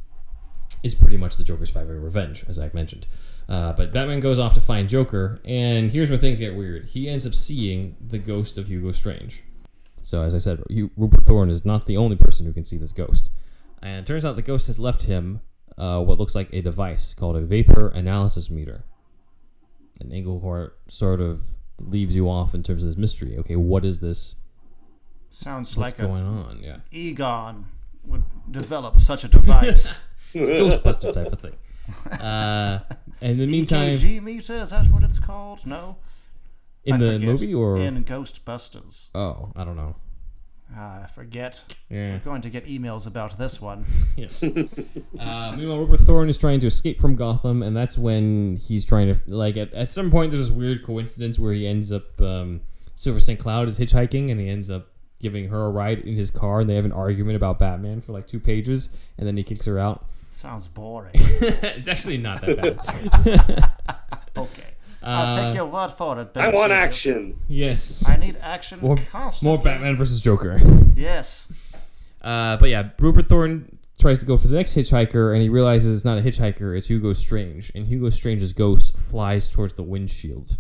Speaker 2: is pretty much the Joker's five revenge, as I mentioned. Uh, but Batman goes off to find Joker, and here's where things get weird. He ends up seeing the ghost of Hugo Strange. So, as I said, Rupert Thorne is not the only person who can see this ghost. And it turns out the ghost has left him uh, what looks like a device called a vapor analysis meter. And Englehart sort of leaves you off in terms of this mystery. Okay, what is this?
Speaker 1: Sounds
Speaker 2: What's
Speaker 1: like
Speaker 2: going on? Yeah.
Speaker 1: Egon would develop such a device. [LAUGHS]
Speaker 2: It's a Ghostbuster type of thing. [LAUGHS] Uh, in the meantime,
Speaker 1: EKG meter, is that what it's called? No.
Speaker 2: In
Speaker 1: I
Speaker 2: the
Speaker 1: forget.
Speaker 2: movie or
Speaker 1: in Ghostbusters?
Speaker 2: oh, I don't know.
Speaker 1: Ah, I forget.
Speaker 2: Yeah.
Speaker 1: We're going to get emails about this one. [LAUGHS]
Speaker 2: Yes. uh, meanwhile, Rupert Thorne is trying to escape from Gotham, and that's when he's trying to like at, at some point there's this weird coincidence where he ends up um, Silver St. Cloud is hitchhiking, and he ends up giving her a ride in his car, and they have an argument about Batman for like two pages, and then he kicks her out.
Speaker 1: Sounds boring. [LAUGHS]
Speaker 2: it's actually not that bad. [LAUGHS]
Speaker 1: Okay. I'll take your word for it.
Speaker 5: I want
Speaker 1: Beneficius.
Speaker 5: action.
Speaker 2: yes.
Speaker 1: I need action
Speaker 2: More,
Speaker 1: constantly.
Speaker 2: more Batman versus Joker.
Speaker 1: Yes.
Speaker 2: Uh, but yeah, Rupert Thorne tries to go for the next hitchhiker, and he realizes it's not a hitchhiker; it's Hugo Strange. And Hugo Strange's ghost flies towards the windshield.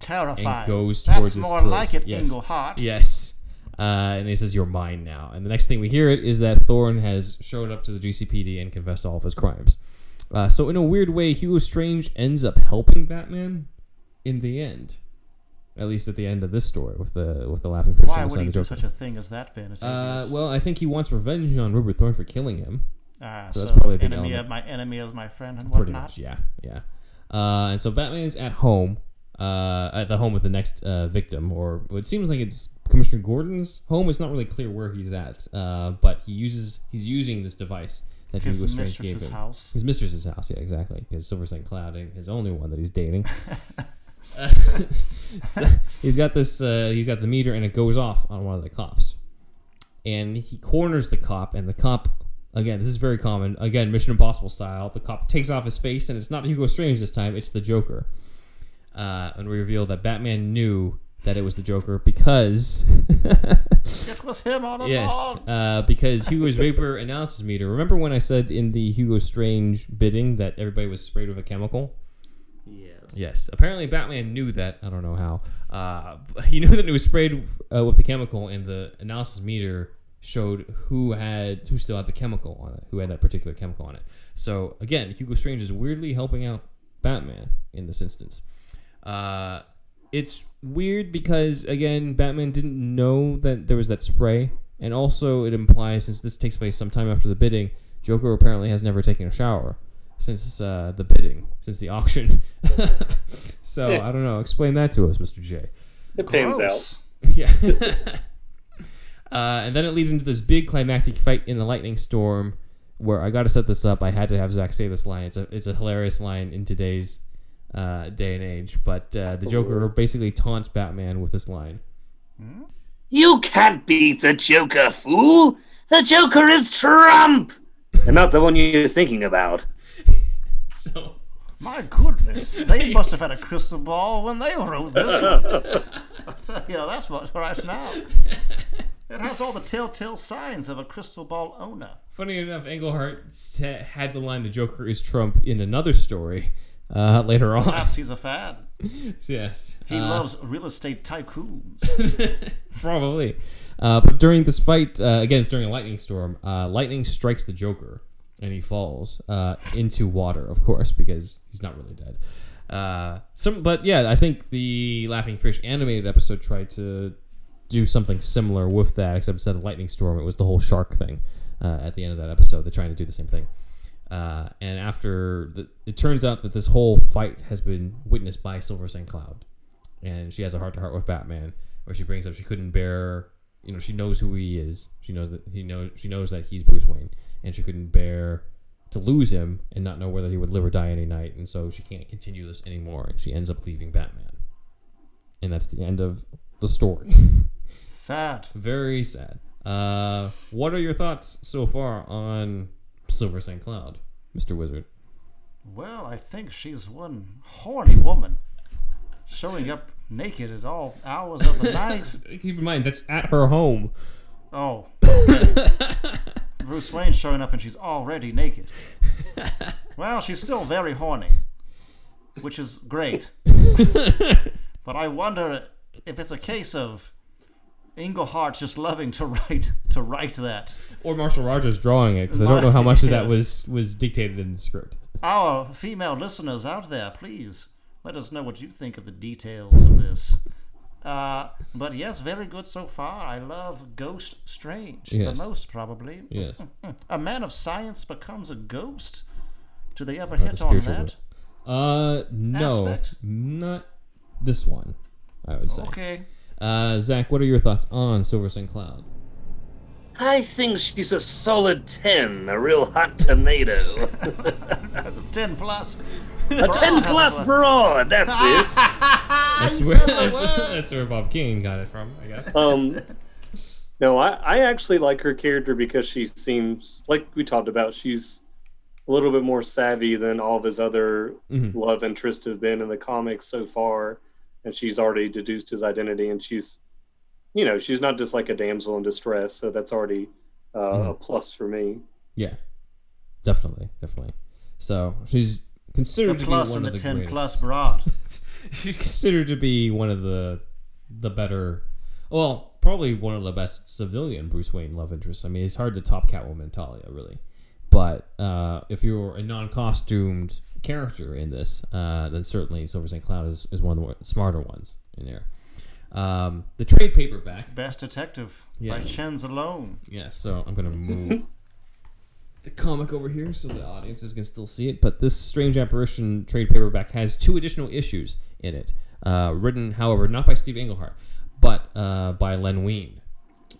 Speaker 1: Terrifying.
Speaker 2: And goes
Speaker 1: That's
Speaker 2: towards his
Speaker 1: more
Speaker 2: throat.
Speaker 1: like it,
Speaker 2: Yes.
Speaker 1: Englehart.
Speaker 2: Yes. Uh, and he says, "You're mine now." And the next thing we hear it is that Thorne has shown up to the GCPD and confessed all of his crimes. Uh, so in a weird way, Hugo Strange ends up helping Batman in the end. At least at the end of this story with the with the laughing fish
Speaker 1: Why would he do
Speaker 2: Joker.
Speaker 1: such a thing as that, Ben?
Speaker 2: Uh, well, I think he wants revenge on Rupert Thorne for killing him.
Speaker 1: ah,
Speaker 2: so
Speaker 1: so,
Speaker 2: that's probably a big
Speaker 1: enemy
Speaker 2: element.
Speaker 1: of my enemy is my friend and
Speaker 2: Pretty
Speaker 1: whatnot.
Speaker 2: much, yeah, yeah. Uh, and so Batman's at home, uh, at the home of the next uh, victim, or it seems like it's Commissioner Gordon's home. It's not really clear where he's at, uh, but he uses he's using this device that
Speaker 1: His
Speaker 2: Hugo Strange gave
Speaker 1: mistress's
Speaker 2: him.
Speaker 1: house.
Speaker 2: His mistress's house, yeah, exactly. Because Silver St. Cloud ain't his only one that he's dating. Uh, [LAUGHS] [LAUGHS] so he's got this. Uh, he's got the meter, and it goes off on one of the cops, and he corners the cop, and the cop. Again, this is very common. Again, Mission Impossible style. The cop takes off his face, and it's not Hugo Strange this time. It's the Joker. Uh, and we reveal that Batman knew that it was the Joker because [LAUGHS]
Speaker 1: It was him on all along.
Speaker 2: Yes, uh, because Hugo's vapor analysis meter. Remember when I said in the Hugo Strange bidding that everybody was sprayed with a chemical?
Speaker 5: Yes.
Speaker 2: Yes. Apparently, Batman knew that. I don't know how. Uh, [LAUGHS] he knew that it was sprayed uh, with the chemical, and the analysis meter showed who had who still had the chemical on it, who had that particular chemical on it. So again, Hugo Strange is weirdly helping out Batman in this instance. Uh, it's weird because again, Batman didn't know that there was that spray, and also it implies since this takes place sometime after the bidding, Joker apparently has never taken a shower since uh, the bidding, since the [LAUGHS] auction. [LAUGHS] so I don't know. Explain that to us, Mr. J.
Speaker 5: It pans out. [LAUGHS]
Speaker 2: Yeah. uh, and then it leads into this big climactic fight in the lightning storm, where I got to set this up. I had to have Zach say this line. It's a it's a hilarious line in today's uh, day and age. But uh, the Joker basically taunts Batman with this line.
Speaker 5: You can't beat the Joker, fool! The Joker is Trump! [LAUGHS] and not the one you're thinking about. [LAUGHS]
Speaker 2: So
Speaker 1: My goodness, [LAUGHS] they must have had a crystal ball when they wrote this. one. so, yeah, that's what's right now. It has all the telltale signs of a crystal ball owner.
Speaker 2: funny enough, Englehart had the line "The Joker is Trump" in another story uh, [LAUGHS] later on.
Speaker 1: Perhaps he's a fan. [LAUGHS]
Speaker 2: yes,
Speaker 1: He
Speaker 2: Uh,
Speaker 1: loves real estate tycoons. [LAUGHS]
Speaker 2: Probably. Uh, but during this fight, uh, again, it's during a lightning storm. Uh, lightning strikes the Joker, and he falls uh, into water, of course, because he's not really dead. Uh, some, but yeah, I think the Laughing Fish animated episode tried to do something similar with that, except instead of lightning storm, it was the whole shark thing. Uh, at the end of that episode, they're trying to do the same thing. Uh, and after the, it turns out that this whole fight has been witnessed by Silver St. Cloud and she has a heart to heart with Batman, where she brings up she couldn't bear, you know, she knows who he is. She knows that he knows she knows that he's Bruce Wayne, and she couldn't bear to lose him and not know whether he would live or die any night, and so she can't continue this anymore, and she ends up leaving Batman, and that's the end of the story.
Speaker 1: Sad. [LAUGHS]
Speaker 2: Very sad. Uh, what are your thoughts so far on Silver St. Cloud, Mister Wizard?
Speaker 1: Well, I think she's one horny woman. Showing up naked at all hours of the night. [LAUGHS]
Speaker 2: Keep in mind that's at her home.
Speaker 1: Oh. [LAUGHS] Bruce Wayne's showing up and she's already naked. Well, she's still very horny, which is great. [LAUGHS] but I wonder if it's a case of Englehart just loving to [LAUGHS] write to write that.
Speaker 2: Or Marshall Rogers drawing it because I don't know how much of that was was dictated in the script.
Speaker 1: Our female listeners out there, please let us know what you think of the details of this. Uh, but yes, very good so far. I love Ghost Strange
Speaker 2: Yes.
Speaker 1: the most, probably. [LAUGHS]
Speaker 2: Yes,
Speaker 1: A man of science becomes a ghost. Do they ever
Speaker 2: the
Speaker 1: hit on
Speaker 2: spiritual
Speaker 1: that?
Speaker 2: Uh, no,
Speaker 1: Aspect?
Speaker 2: not this one. I would say.
Speaker 1: Okay.
Speaker 2: Uh, Zach, what are your thoughts on Silver St. Cloud?
Speaker 5: I think she's a solid 10, a real hot tomato. [LAUGHS]
Speaker 8: 10 plus.
Speaker 5: a 10 [LAUGHS] plus broad, that's it. [LAUGHS]
Speaker 2: That's where, that's, that's where Bob King got it from, I guess.
Speaker 5: Um, no, I, I actually like her character because she seems, like we talked about, she's a little bit more savvy than all of his other
Speaker 2: Mhm.
Speaker 5: love interests have been in the comics so far. And she's already deduced his identity, and she's, you know, she's not just like a damsel in distress. So that's already uh,
Speaker 2: Mm-hmm.
Speaker 5: a plus for me.
Speaker 2: Yeah, definitely, definitely. So she's
Speaker 8: The
Speaker 2: considered to be
Speaker 8: plus
Speaker 2: one
Speaker 8: and
Speaker 2: of
Speaker 8: the
Speaker 2: the
Speaker 8: 10
Speaker 2: greatest.
Speaker 8: plus [LAUGHS] broad.
Speaker 2: she's considered to be one of the the better well probably one of the best civilian bruce wayne love interests i mean it's hard to top catwoman talia really but uh, if you're a non-costumed character in this uh, then certainly silver st cloud is, is one of the more smarter ones in there um, the trade paperback
Speaker 8: Best Detective by
Speaker 2: Yes.
Speaker 8: Chen's Alone.
Speaker 2: Yes, so I'm gonna move [LAUGHS] the comic over here so the audiences can still see it. But this Strange Apparition trade paperback has two additional issues in it, uh, written, however, not by Steve Englehart, but uh, by Len Wein.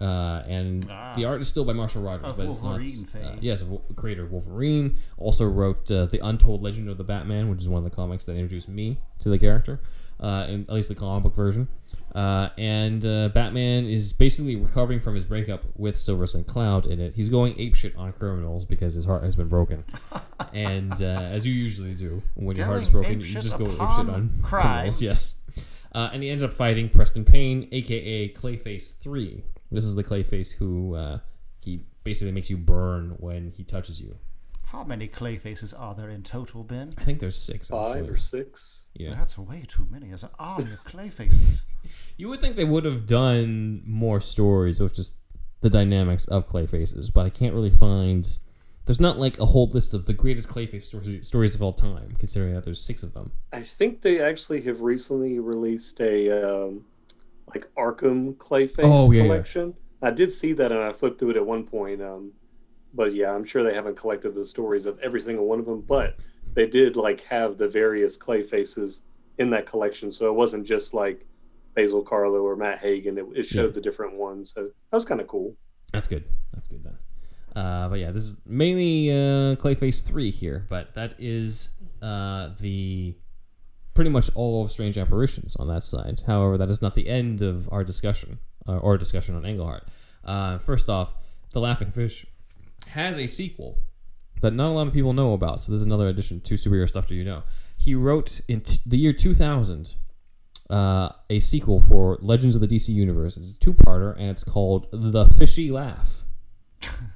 Speaker 2: Uh, and the art is still by Marshall Rogers, but it's not. Uh, yes, creator of Wolverine. Also wrote uh, the Untold Legend of the Batman, which is one of the comics that introduced me to the character, uh, in, at least the comic book version. Uh, and uh, Batman is basically recovering from his breakup with Silver St. Cloud in it. He's going apeshit on criminals because his heart has been broken. [LAUGHS] and uh, as you usually do, when your heart is broken, you just go apeshit on
Speaker 8: crime.
Speaker 2: criminals. Yes. Uh, and he ends up fighting Preston Payne, aka Clayface 3. This is the Clayface who uh, he basically makes you burn when he touches you.
Speaker 8: How many clay faces are there in total, Ben?
Speaker 2: I think there's six.
Speaker 5: Five
Speaker 2: actually.
Speaker 5: or six.
Speaker 2: Yeah.
Speaker 8: That's way too many. There's an army of clay faces. [LAUGHS]
Speaker 2: You would think they would have done more stories with just the dynamics of Clayfaces, but I can't really find. There's not like a whole list of the greatest Clayface stories, stories of all time, considering that there's six of them.
Speaker 5: I think they actually have recently released a um, like Arkham Clayface
Speaker 2: Oh, yeah, yeah.
Speaker 5: collection. I did see that and I flipped through it at one point. Um, but yeah, I'm sure they haven't collected the stories of every single one of them. But they did like have the various Clayfaces in that collection, so it wasn't just like Basil Karlo or Matt Hagen. It, it showed
Speaker 2: Yeah.
Speaker 5: the different ones, so that was kind of cool.
Speaker 2: That's good. That's good then. Uh, but yeah, this is mainly uh, Clayface three here, but that is uh, the pretty much all of Strange Apparitions on that side. However, that is not the end of our discussion uh, or discussion on Englehart. Uh, first off, The Laughing Fish has a sequel that not a lot of people know about. So there's another addition to superhero stuff do you know. He wrote in t- the year 2000 uh, a sequel for Legends of the DC Universe. It's a two-parter, and it's called The Fishy Laugh. [LAUGHS]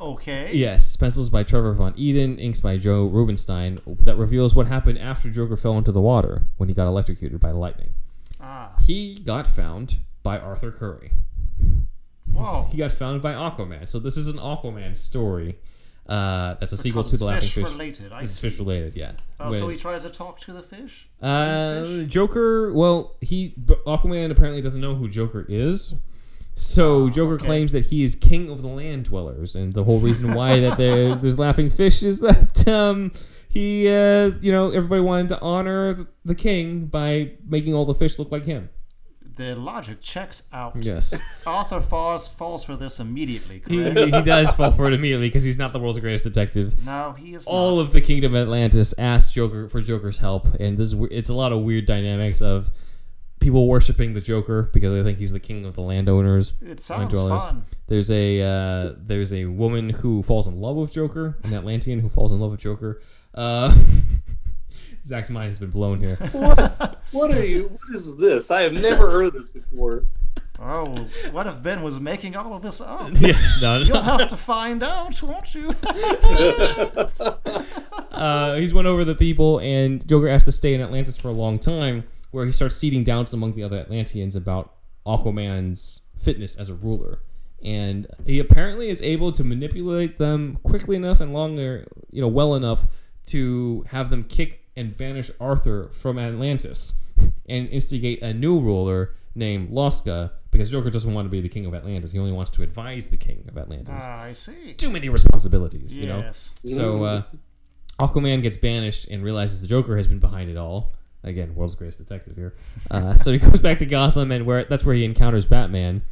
Speaker 8: Okay.
Speaker 2: Yes, pencils by Trevor Von Eeden, inks by Joe Rubinstein, that reveals what happened after Joker fell into the water when he got electrocuted by lightning.
Speaker 8: Ah.
Speaker 2: He got found by Arthur Curry.
Speaker 8: Whoa.
Speaker 2: He got found by Aquaman. So this is an Aquaman story. Uh, that's a sequel to The Laughing
Speaker 8: fish related, I
Speaker 2: It's
Speaker 8: see.
Speaker 2: fish related, yeah.
Speaker 8: Oh, so
Speaker 2: When-
Speaker 8: he tries to talk to the fish?
Speaker 2: uh,
Speaker 8: fish?
Speaker 2: Joker. Well, he Aquaman apparently doesn't know who Joker is. So Joker
Speaker 8: Ah, okay.
Speaker 2: claims that he is king of the land dwellers, and the whole reason why that there, [LAUGHS] there's laughing fish is that um, he, uh, you know, everybody wanted to honor the king by making all the fish look like him.
Speaker 8: The logic checks out.
Speaker 2: Yes, [LAUGHS]
Speaker 8: Arthur falls falls for this immediately,
Speaker 2: he, he does fall for it immediately because he's not the world's greatest detective.
Speaker 8: no, he is
Speaker 2: all
Speaker 8: not.
Speaker 2: of the kingdom of Atlantis asked Joker for Joker's help, and this is, it's a lot of weird dynamics of people worshiping the Joker because they think he's the king of the landowners.
Speaker 8: It sounds
Speaker 2: dwellers.
Speaker 8: fun.
Speaker 2: There's a uh, there's a woman who falls in love with Joker, an Atlantean who falls in love with Joker. Uh, [LAUGHS] Zach's mind has been blown here. [LAUGHS]
Speaker 5: What? what are you? What is this? I have never heard this before.
Speaker 8: Oh, what if Ben was making all of this up? [LAUGHS]
Speaker 2: yeah, no,
Speaker 8: You'll have to find out, won't you?
Speaker 2: Uh, he's won over the people, and Joker has to stay in Atlantis for a long time, where he starts seeding doubts among the other Atlanteans about Aquaman's fitness as a ruler. And he apparently is able to manipulate them quickly enough and longer, you know, well enough to have them kick and banish Arthur from Atlantis [LAUGHS] and instigate a new ruler named Loska because Joker doesn't want to be the king of Atlantis. He only wants to advise the king of Atlantis.
Speaker 8: Ah, I see.
Speaker 2: Too many responsibilities, you know?
Speaker 8: Yes.
Speaker 2: So uh, Aquaman gets banished and realizes the Joker has been behind it all. Again, world's greatest detective here. Uh, so he goes back to Gotham, and where that's where he encounters Batman.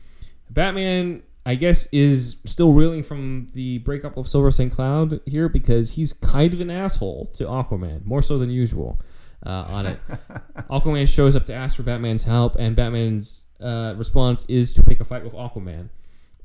Speaker 2: Batman, I guess, is still reeling from the breakup of Silver St. Cloud here because he's kind of an asshole to Aquaman, more so than usual. Uh, on it, [LAUGHS] Aquaman shows up to ask for Batman's help, and Batman's uh, response is to pick a fight with Aquaman.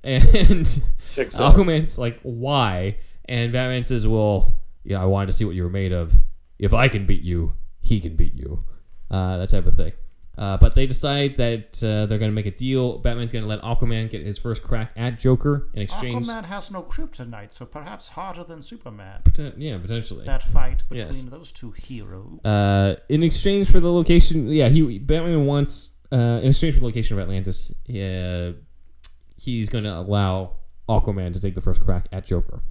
Speaker 2: And [LAUGHS] Aquaman's like, why? And Batman says, well, yeah, I wanted to see what you were made of. If I can beat you, he can beat you. Uh, that type of thing. Uh, but they decide that uh, they're going to make a deal. Batman's going to let Aquaman get his first crack at Joker in exchange.
Speaker 1: Aquaman has no kryptonite, so perhaps harder than Superman.
Speaker 2: Poten- yeah, potentially.
Speaker 1: That fight between
Speaker 2: Yes.
Speaker 1: those two heroes.
Speaker 2: Uh, in exchange for the location, yeah, he Batman wants uh, in exchange for the location of Atlantis, yeah, he's going to allow Aquaman to take the first crack at Joker.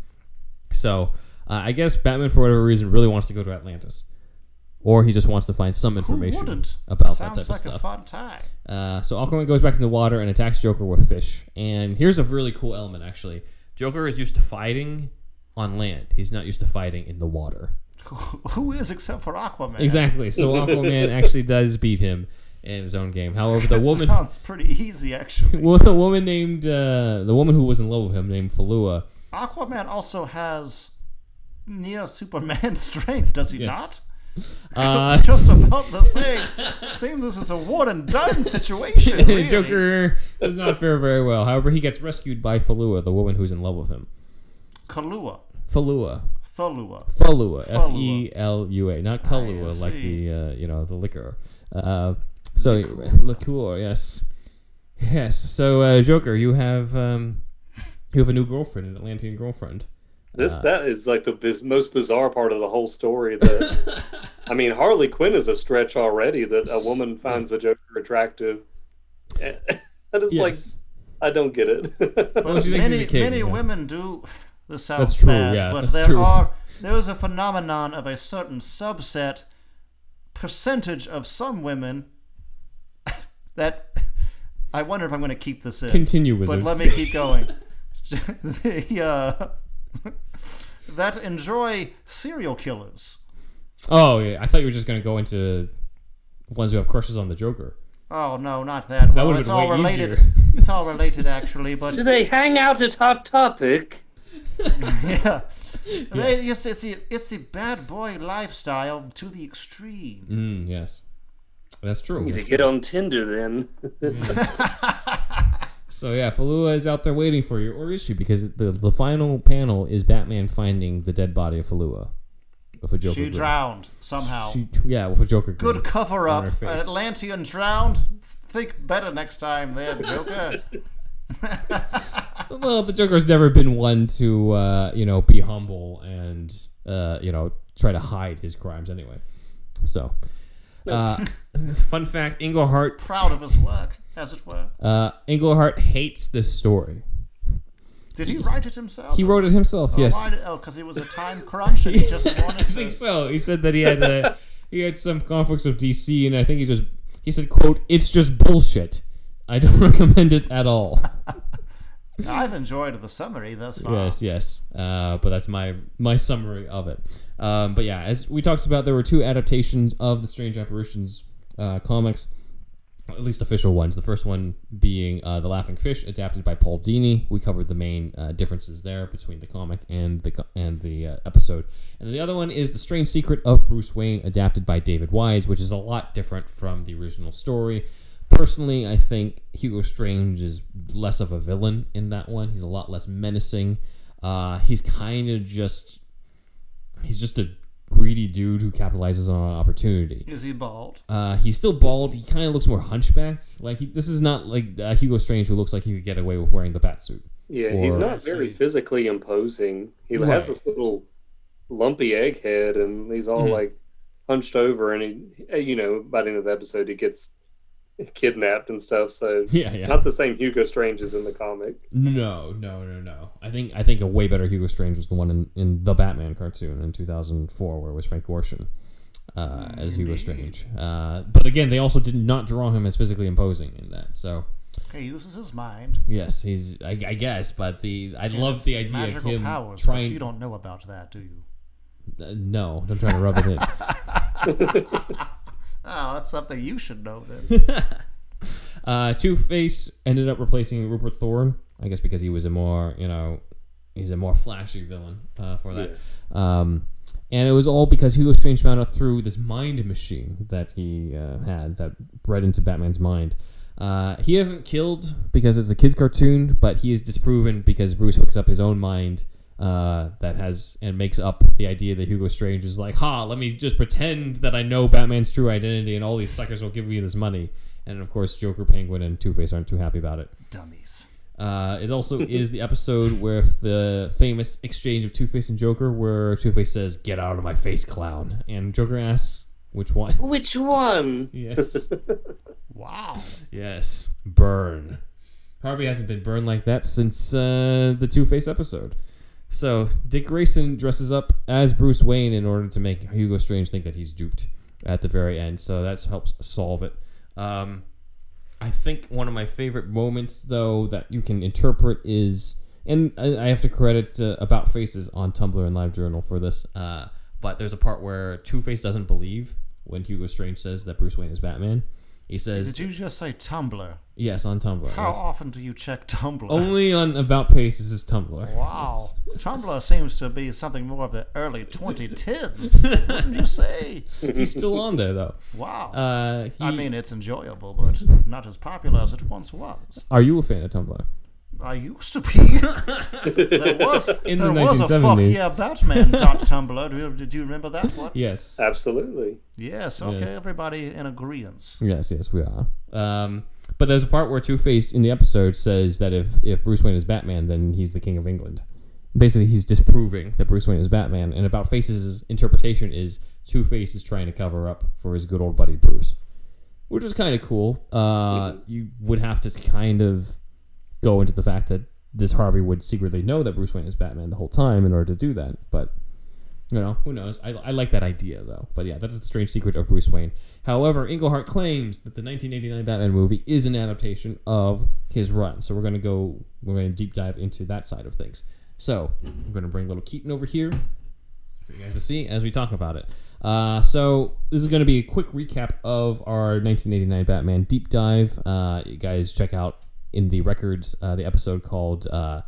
Speaker 2: So uh, I guess Batman, for whatever reason, really wants to go to Atlantis, or he just wants to find some information about
Speaker 1: Sounds
Speaker 2: that type
Speaker 1: like
Speaker 2: of
Speaker 1: a
Speaker 2: stuff.
Speaker 1: fun time.
Speaker 2: Uh, so Aquaman goes back in the water and attacks Joker with fish. And here's a really cool element, actually. Joker is used to fighting on land. He's not used to fighting in the water. [LAUGHS]
Speaker 1: Who is except for Aquaman?
Speaker 2: Exactly. So [LAUGHS] Aquaman actually does beat him in his own game. However, the woman,
Speaker 1: sounds pretty easy, actually. [LAUGHS]
Speaker 2: well, the woman named uh, the woman who was in love with him named Falua.
Speaker 1: Aquaman also has near Superman strength, does he
Speaker 2: Yes.
Speaker 1: not? [LAUGHS]
Speaker 2: Uh, [LAUGHS]
Speaker 1: Just about the [LAUGHS] same. Seems this is a one and done situation. Really.
Speaker 2: Joker does not fare very well. However, he gets rescued by Falua, the woman who's in love with him.
Speaker 1: Kalua.
Speaker 2: Falua. Falua,
Speaker 1: Falua.
Speaker 2: E L U A, not Kahlua,
Speaker 1: I
Speaker 2: like the uh, you know the liquor. Uh, so liqueur, yes, yes. So uh, Joker, you have um, you have a new girlfriend, an Atlantean girlfriend.
Speaker 5: This that is like the biz- most bizarre part of the whole story. That [LAUGHS] I mean, Harley Quinn is a stretch already. That a woman finds a Joker attractive, [LAUGHS] and it's like I don't get it.
Speaker 2: Well, she thinks he's
Speaker 1: many
Speaker 2: a kid,
Speaker 1: many
Speaker 2: you know.
Speaker 1: women do. This sounds
Speaker 2: That's true,
Speaker 1: bad,
Speaker 2: yeah,
Speaker 1: but
Speaker 2: that's
Speaker 1: there
Speaker 2: true.
Speaker 1: are there is a phenomenon of a certain subset percentage of some women [LAUGHS] that I wonder if I'm going to keep this in.
Speaker 2: Continue,
Speaker 1: but let me keep going. the, uh, [LAUGHS] that enjoy serial killers.
Speaker 2: oh yeah, I thought you were just gonna go into ones who have crushes on the Joker.
Speaker 1: Oh no, not that.
Speaker 2: That
Speaker 1: well,
Speaker 2: would've been
Speaker 1: all
Speaker 2: way
Speaker 1: related.
Speaker 2: easier. [LAUGHS]
Speaker 1: It's all related actually, but
Speaker 5: Do they hang out at Hot Topic? [LAUGHS]
Speaker 1: yeah. They, it's, it's, the, it's the bad boy lifestyle to the extreme.
Speaker 2: Mm, yes, that's true.
Speaker 5: Need to get on Tinder then.
Speaker 2: So yeah, Falua is out there waiting for you, or is she? Because the the final panel is Batman finding the dead body of Falua, with a Joker.
Speaker 1: She
Speaker 2: grin.
Speaker 1: drowned somehow.
Speaker 2: She, yeah, with a Joker.
Speaker 1: Good
Speaker 2: grin
Speaker 1: cover up. An. Atlantean drowned. Think better next time, there, Joker. [LAUGHS]
Speaker 2: Well, the Joker's never been one to uh, you know be humble and uh, you know try to hide his crimes anyway. So, uh, [LAUGHS] fun fact: Englehart
Speaker 1: Proud of his work, as it were.
Speaker 2: uh, Englehart hates this story.
Speaker 1: Did he write it himself?
Speaker 2: He wrote it himself.
Speaker 1: Oh,
Speaker 2: yes,
Speaker 1: did- oh, because it was a time crunch and he just [LAUGHS] wanted
Speaker 2: I
Speaker 1: to.
Speaker 2: think so. He said that he had uh, he had some conflicts with DC, and I think he just he said, "quote It's just bullshit. I don't [LAUGHS] recommend it at all." [LAUGHS]
Speaker 1: I've enjoyed the summary thus far.
Speaker 2: Yes, yes. Uh, but that's my my summary of it. Um, but yeah, as we talked about, there were two adaptations of the Strange Apparitions uh, comics, at least official ones. The first one being uh, the Laughing Fish, adapted by Paul Dini. We covered the main uh, differences there between the comic and the and the uh, episode. And the other one is the Strange Secret of Bruce Wayne, adapted by David Wise, which is a lot different from the original story. Personally, I think Hugo Strange is less of a villain in that one. He's a lot less menacing. Uh, he's kind of just he's just a greedy dude who capitalizes on an opportunity.
Speaker 1: Is he bald?
Speaker 2: Uh, he's still bald. He kind of looks more hunchbacked. Like he, this is not like uh, Hugo Strange who looks like he could get away with wearing the bat suit.
Speaker 5: Yeah, he's not very physically imposing. He
Speaker 2: Right.
Speaker 5: has this little lumpy egg head, and he's all
Speaker 2: Mhm.
Speaker 5: like hunched over. And he, you know, by the end of the episode, he gets [LAUGHS] kidnapped and stuff. So [LAUGHS]
Speaker 2: Yeah, yeah.
Speaker 5: not the same Hugo Strange as in the comic.
Speaker 2: No, no, no, no. I think I think a way better Hugo Strange was the one in, in the Batman cartoon in 2004, where it was Frank Gorshin uh, as Hugo Strange. Uh, but again, they also did not draw him as physically imposing in that. So
Speaker 1: He uses his mind.
Speaker 2: yes, he's I, I guess. But the I love the idea of
Speaker 1: Magical
Speaker 2: him
Speaker 1: powers,
Speaker 2: trying.
Speaker 1: but you don't know about that, do you?
Speaker 2: Uh, no, don't try to rub it in. [LAUGHS]
Speaker 8: Oh, that's something you should know then. [LAUGHS]
Speaker 2: Uh, Two Face ended up replacing Rupert Thorne, I guess because he was a more, you know, he's a more flashy villain uh, for that. Um, and it was all because Hugo Strange found out through this mind machine that he uh, had that read into Batman's mind. Uh, he isn't killed because it's a kid's cartoon, but he is disproven because Bruce hooks up his own mind uh, that has and makes up the idea that Hugo Strange is like, ha, let me just pretend that I know Batman's true identity and all these suckers will give me this money. And of course, Joker, Penguin, and Two Face aren't too happy about it.
Speaker 8: Dummies.
Speaker 2: Uh, it also [LAUGHS] is the episode with the famous exchange of Two Face and Joker, where Two Face says, "Get out of my face, clown," and Joker asks, "Which one?" [LAUGHS]
Speaker 5: Which one?
Speaker 2: yes, [LAUGHS]
Speaker 8: Wow.
Speaker 2: yes, burn. Harvey hasn't been burned like that since uh, the Two Face episode. So Dick Grayson dresses up as Bruce Wayne in order to make Hugo Strange think that he's duped at the very end. So that helps solve it. Um, I think one of my favorite moments, though, that you can interpret is, and I have to credit uh, About Faces on Tumblr and LiveJournal for this. Uh, but there's a part where Two Face doesn't believe when Hugo Strange says that Bruce Wayne is Batman. He says,
Speaker 8: Did you just say Tumblr?
Speaker 2: "Yes, on Tumblr."
Speaker 8: How
Speaker 2: yes.
Speaker 8: often do you check Tumblr?
Speaker 2: Only on About Faces is Tumblr.
Speaker 8: Wow. [LAUGHS] Tumblr seems to be something more of the early 2010s. [LAUGHS] Wouldn't you say?
Speaker 2: He's still on there though.
Speaker 8: Wow.
Speaker 2: Uh, he,
Speaker 8: I mean, it's enjoyable, but not as popular as it once was.
Speaker 2: are you a fan of Tumblr?
Speaker 8: I used to be. [LAUGHS] there was [LAUGHS]
Speaker 2: In the
Speaker 8: there was a fuck yeah Batman [LAUGHS] dot Tumblr. Do you, did you remember that one?
Speaker 2: Yes.
Speaker 5: Absolutely.
Speaker 8: Yes. Okay.
Speaker 2: Yes.
Speaker 8: Everybody in agreement.
Speaker 2: Yes, yes, we are. Um, but there's a part where Two Face in the episode says that if if Bruce Wayne is Batman, then he's the king of England. Basically, he's disproving that Bruce Wayne is Batman, and About Face's interpretation is Two Face is trying to cover up for his good old buddy Bruce, which is kind of cool. Uh, you would have to kind of go into the fact that this Harvey would secretly know that Bruce Wayne is Batman the whole time in order to do that, but you know, who knows? I, I like that idea though. But yeah, that is the strange secret of Bruce Wayne. However, Englehart claims that the 1989 Batman movie is an adaptation of his run. So we're gonna go, we're gonna deep dive into that side of things. So I'm gonna bring little Keaton over here for you guys to see as we talk about it. Uh, so this is going to be a quick recap of our 1989 Batman deep dive. Uh, you guys check out in the records uh, the episode called uh,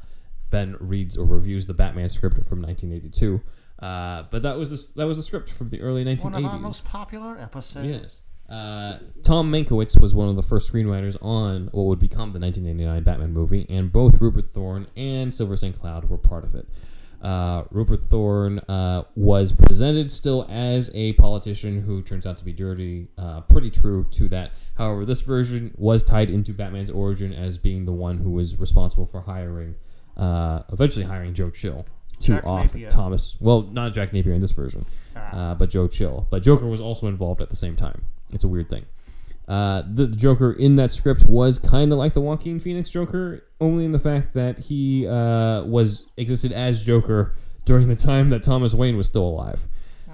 Speaker 2: Ben reads or reviews the Batman script from 1982. Uh, but that was the, that was the script from the early 1980s.
Speaker 8: One of our most popular episodes.
Speaker 2: Yes. Uh, Tom Mankiewicz was one of the first screenwriters on what would become the 1989 Batman movie, and both Rupert Thorne and Silver St. Cloud were part of it. Uh, Rupert Thorne uh, was presented still as a politician who turns out to be dirty, uh, pretty true to that. However, this version was tied into Batman's origin as being the one who was responsible for hiring, uh, eventually hiring Joe Chill to
Speaker 8: Jack
Speaker 2: off
Speaker 8: Napier.
Speaker 2: Thomas. Well, not Jack Napier in this version, uh, but Joe Chill. But Joker was also involved at the same time. It's a weird thing. Uh, the, Joker in that script was kind of like the Joaquin Phoenix Joker, only in the fact that he uh, was existed as Joker during the time that Thomas Wayne was still alive.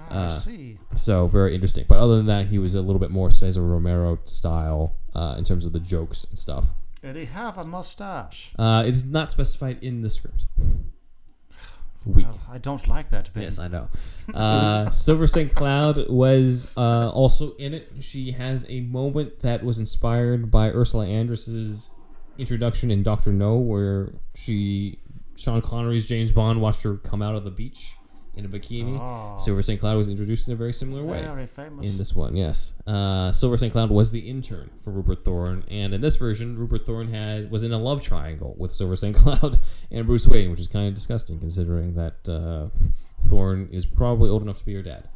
Speaker 8: I see.
Speaker 2: So very interesting. But other than that, he was a little bit more Cesar Romero style uh, in terms of the jokes and stuff.
Speaker 8: Did he have a mustache?
Speaker 2: Uh, it's not specified in the script. Weak.
Speaker 8: Well, I don't like that bit.
Speaker 2: Yes, I know. Uh, Silver St. Cloud was uh, also in it. She has a moment that was inspired by Ursula Andress's introduction in Doctor No, where she, Sean Connery's James Bond, watched her come out of the beach in a bikini.
Speaker 8: Oh.
Speaker 2: Silver St. Cloud was introduced in a very similar way
Speaker 8: Very famous.
Speaker 2: in this one. Yes, uh, Silver St. Cloud was the intern for Rupert Thorne, and in this version, Rupert Thorne had was in a love triangle with Silver St. [LAUGHS] Cloud and Bruce Wayne, which is kind of disgusting considering that uh, Thorne is probably old enough to be her dad.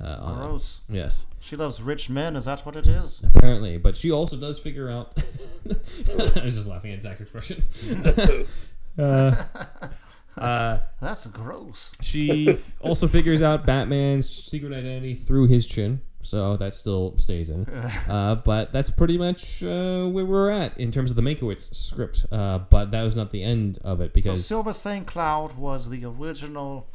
Speaker 2: Uh, on it.
Speaker 8: Gross.
Speaker 2: Yes,
Speaker 8: She loves rich men. Is that what it is?
Speaker 2: apparently, but she also does figure out. [LAUGHS] I was just laughing at Zach's expression. [LAUGHS] uh, uh,
Speaker 8: That's gross.
Speaker 2: she f- also figures out Batman's secret identity through his chin, so that still stays in. [LAUGHS] Uh, but that's pretty much uh, where we're at in terms of the Mankiewicz script. Uh, but that was not the end of it
Speaker 8: So
Speaker 2: because
Speaker 8: Silver St. Cloud was the original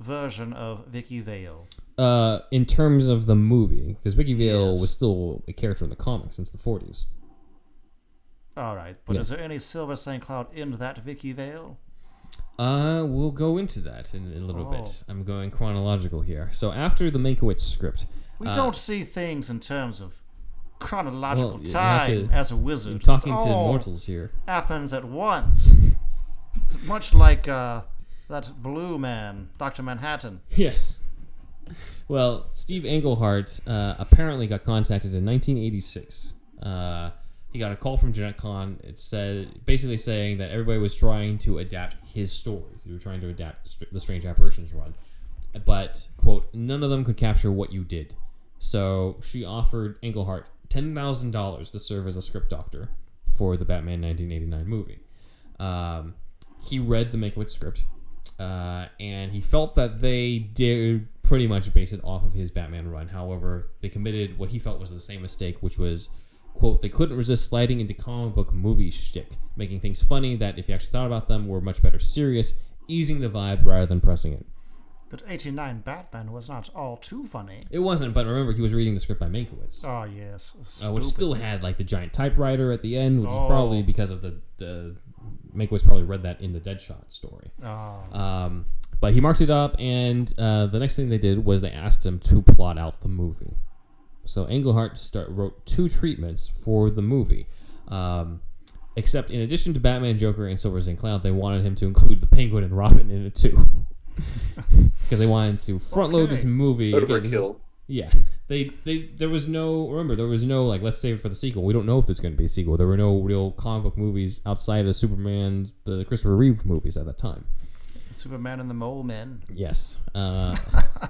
Speaker 8: version of Vicki Vale.
Speaker 2: uh, in terms of the movie, because Vicki Vale
Speaker 8: Yes.
Speaker 2: was still a character in the comics since the 40s.
Speaker 8: All right, but is there any Silver St. Cloud in that Vicki Vale?
Speaker 2: Uh, we'll go into that in, in a little
Speaker 8: Oh.
Speaker 2: bit. I'm going chronological here. So after the Mankiewicz script,
Speaker 8: We
Speaker 2: Uh,
Speaker 8: don't see things in terms of chronological
Speaker 2: Well,
Speaker 8: time
Speaker 2: to-
Speaker 8: as a wizard.
Speaker 2: I'm talking
Speaker 8: It's
Speaker 2: to mortals here.
Speaker 8: happens at once. [LAUGHS] Much like uh, that blue man, Dr. Manhattan.
Speaker 2: Yes. Well, Steve Englehart uh, apparently got contacted in 1986. Uh, he got a call from Jenette Kahn. It said basically saying that everybody was trying to adapt his stories. They were trying to adapt the Strange Apparitions run, but quote, none of them could capture what you did. So she offered Englehart ten thousand dollars to serve as a script doctor for the Batman 1989 movie. Um, he read the Mankiewicz script, uh, and he felt that they did pretty much base it off of his Batman run. However, they committed what he felt was the same mistake, which was, quote, they couldn't resist sliding into comic book movie shtick, making things funny that, if you actually thought about them, were much better serious, easing the vibe rather than pressing it.
Speaker 8: But 89 Batman was not all too funny.
Speaker 2: It wasn't, but remember, he was reading the script by Mankiewicz.
Speaker 8: Oh, yes.
Speaker 2: uh, which still had like the giant typewriter at the end, which is
Speaker 8: Oh.
Speaker 2: probably because of the the Mankiewicz probably read that in the Deadshot story.
Speaker 8: Oh.
Speaker 2: Um, but he marked it up, and uh, the next thing they did was they asked him to plot out the movie. So Englehart start, wrote two treatments for the movie. Um, except in addition to Batman, Joker, and Silver St. Cloud, they wanted him to include the Penguin and Robin in it too. [LAUGHS] Because they wanted to front load this
Speaker 8: Okay.
Speaker 2: movie. Again, this is-
Speaker 5: Overkill.
Speaker 2: yeah, they they there was no remember there was no like let's save it for the sequel. We don't know if there's going to be a sequel. There were no real comic book movies outside of Superman, the Christopher Reeve movies at that time.
Speaker 8: Superman and the Mole Men.
Speaker 2: Yes, uh,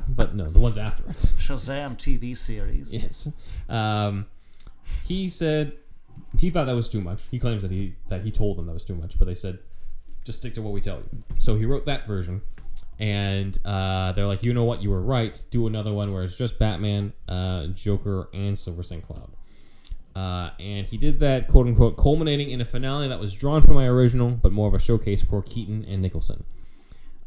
Speaker 2: but no, the ones afterwards. [LAUGHS]
Speaker 8: Shazam TV series.
Speaker 2: Yes, um, he said he thought that was too much. He claims that he that he told them that was too much, but they said just stick to what we tell you. So he wrote that version, and uh, they're like, you know what, you were right. Do another one where it's just Batman, uh, Joker, and Silver St. Cloud. Uh, and he did that, quote unquote, culminating in a finale that was drawn from my original, but more of a showcase for Keaton and Nicholson.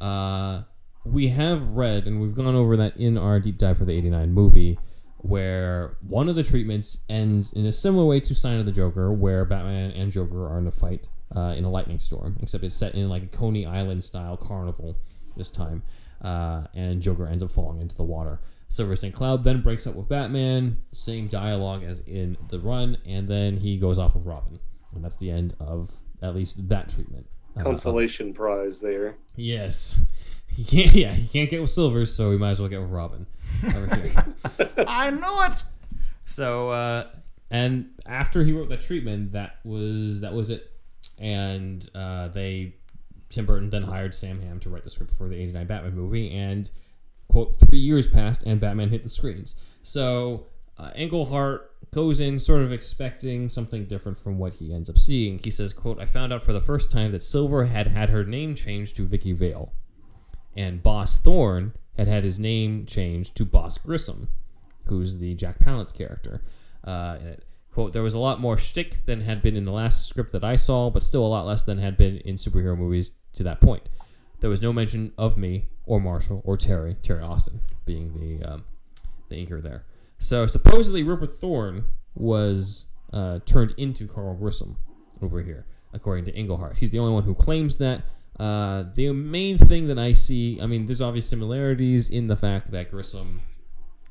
Speaker 2: Uh, we have read, and we've gone over that in our deep dive for the 89 movie, where one of the treatments ends in a similar way to Sign of the Joker, where Batman and Joker are in a fight uh, in a lightning storm, except it's set in like a Coney Island style carnival this time, uh, and Joker ends up falling into the water. Silver St. Cloud then breaks up with Batman, same dialogue as in the run, and then he goes off with Robin. And that's the end of at least that treatment. Uh,
Speaker 5: Consolation prize there.
Speaker 2: Yes. [LAUGHS] He can't, yeah, he can't get with Silver, so we might as well get with Robin. [LAUGHS] [LAUGHS]
Speaker 8: I knew it!
Speaker 2: so, uh, and after he wrote that treatment, that was that was it. And uh, they, Tim Burton then hired Sam Hamm to write the script for the '89 Batman movie, and quote three years passed and Batman hit the screens. So uh, Englehart goes in sort of expecting something different from what he ends up seeing. He says, "quote I found out for the first time that Silver had had her name changed to Vicki Vale, and Boss Thorne had had his name changed to Boss Grissom, who's the Jack Palance character. Uh, it, quote, there was a lot more shtick than had been in the last script that I saw, but still a lot less than had been in superhero movies to that point. There was no mention of me or Marshall or Terry, Terry Austin being the um, the inker there. So supposedly Rupert Thorne was uh, turned into Carl Grissom over here, according to Englehart. He's the only one who claims that. Uh, the main thing that I see, I mean, there's obvious similarities in the fact that Grissom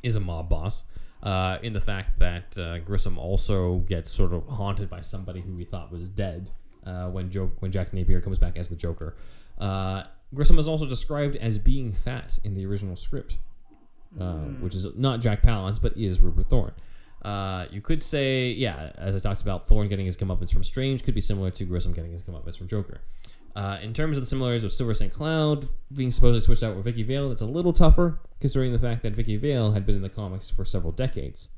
Speaker 2: is a mob boss. Uh, in the fact that uh, Grissom also gets sort of haunted by somebody who he thought was dead uh, when jo- when Jack Napier comes back as the Joker. Uh, Grissom is also described as being fat in the original script, uh, which is not Jack Palance, but is Rupert Thorne. Uh, you could say, yeah, as I talked about, Thorne getting his comeuppance from Strange could be similar to Grissom getting his comeuppance from Joker. Uh, in terms of the similarities with Silver St. Cloud being supposedly switched out with Vicki Vale, that's a little tougher considering the fact that Vicki Vale had been in the comics for several decades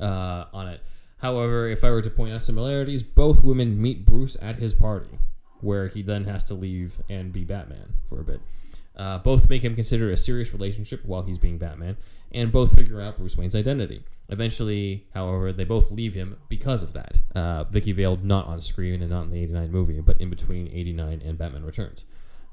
Speaker 2: uh, on it. However, if I were to point out similarities, both women meet Bruce at his party, where he then has to leave and be Batman for a bit. Uh, both make him consider a serious relationship while he's being Batman, and both figure out Bruce Wayne's identity. Eventually, however, they both leave him because of that. Uh, Vicki Vale not on screen and not in the 89 movie, but in between 89 and Batman Returns.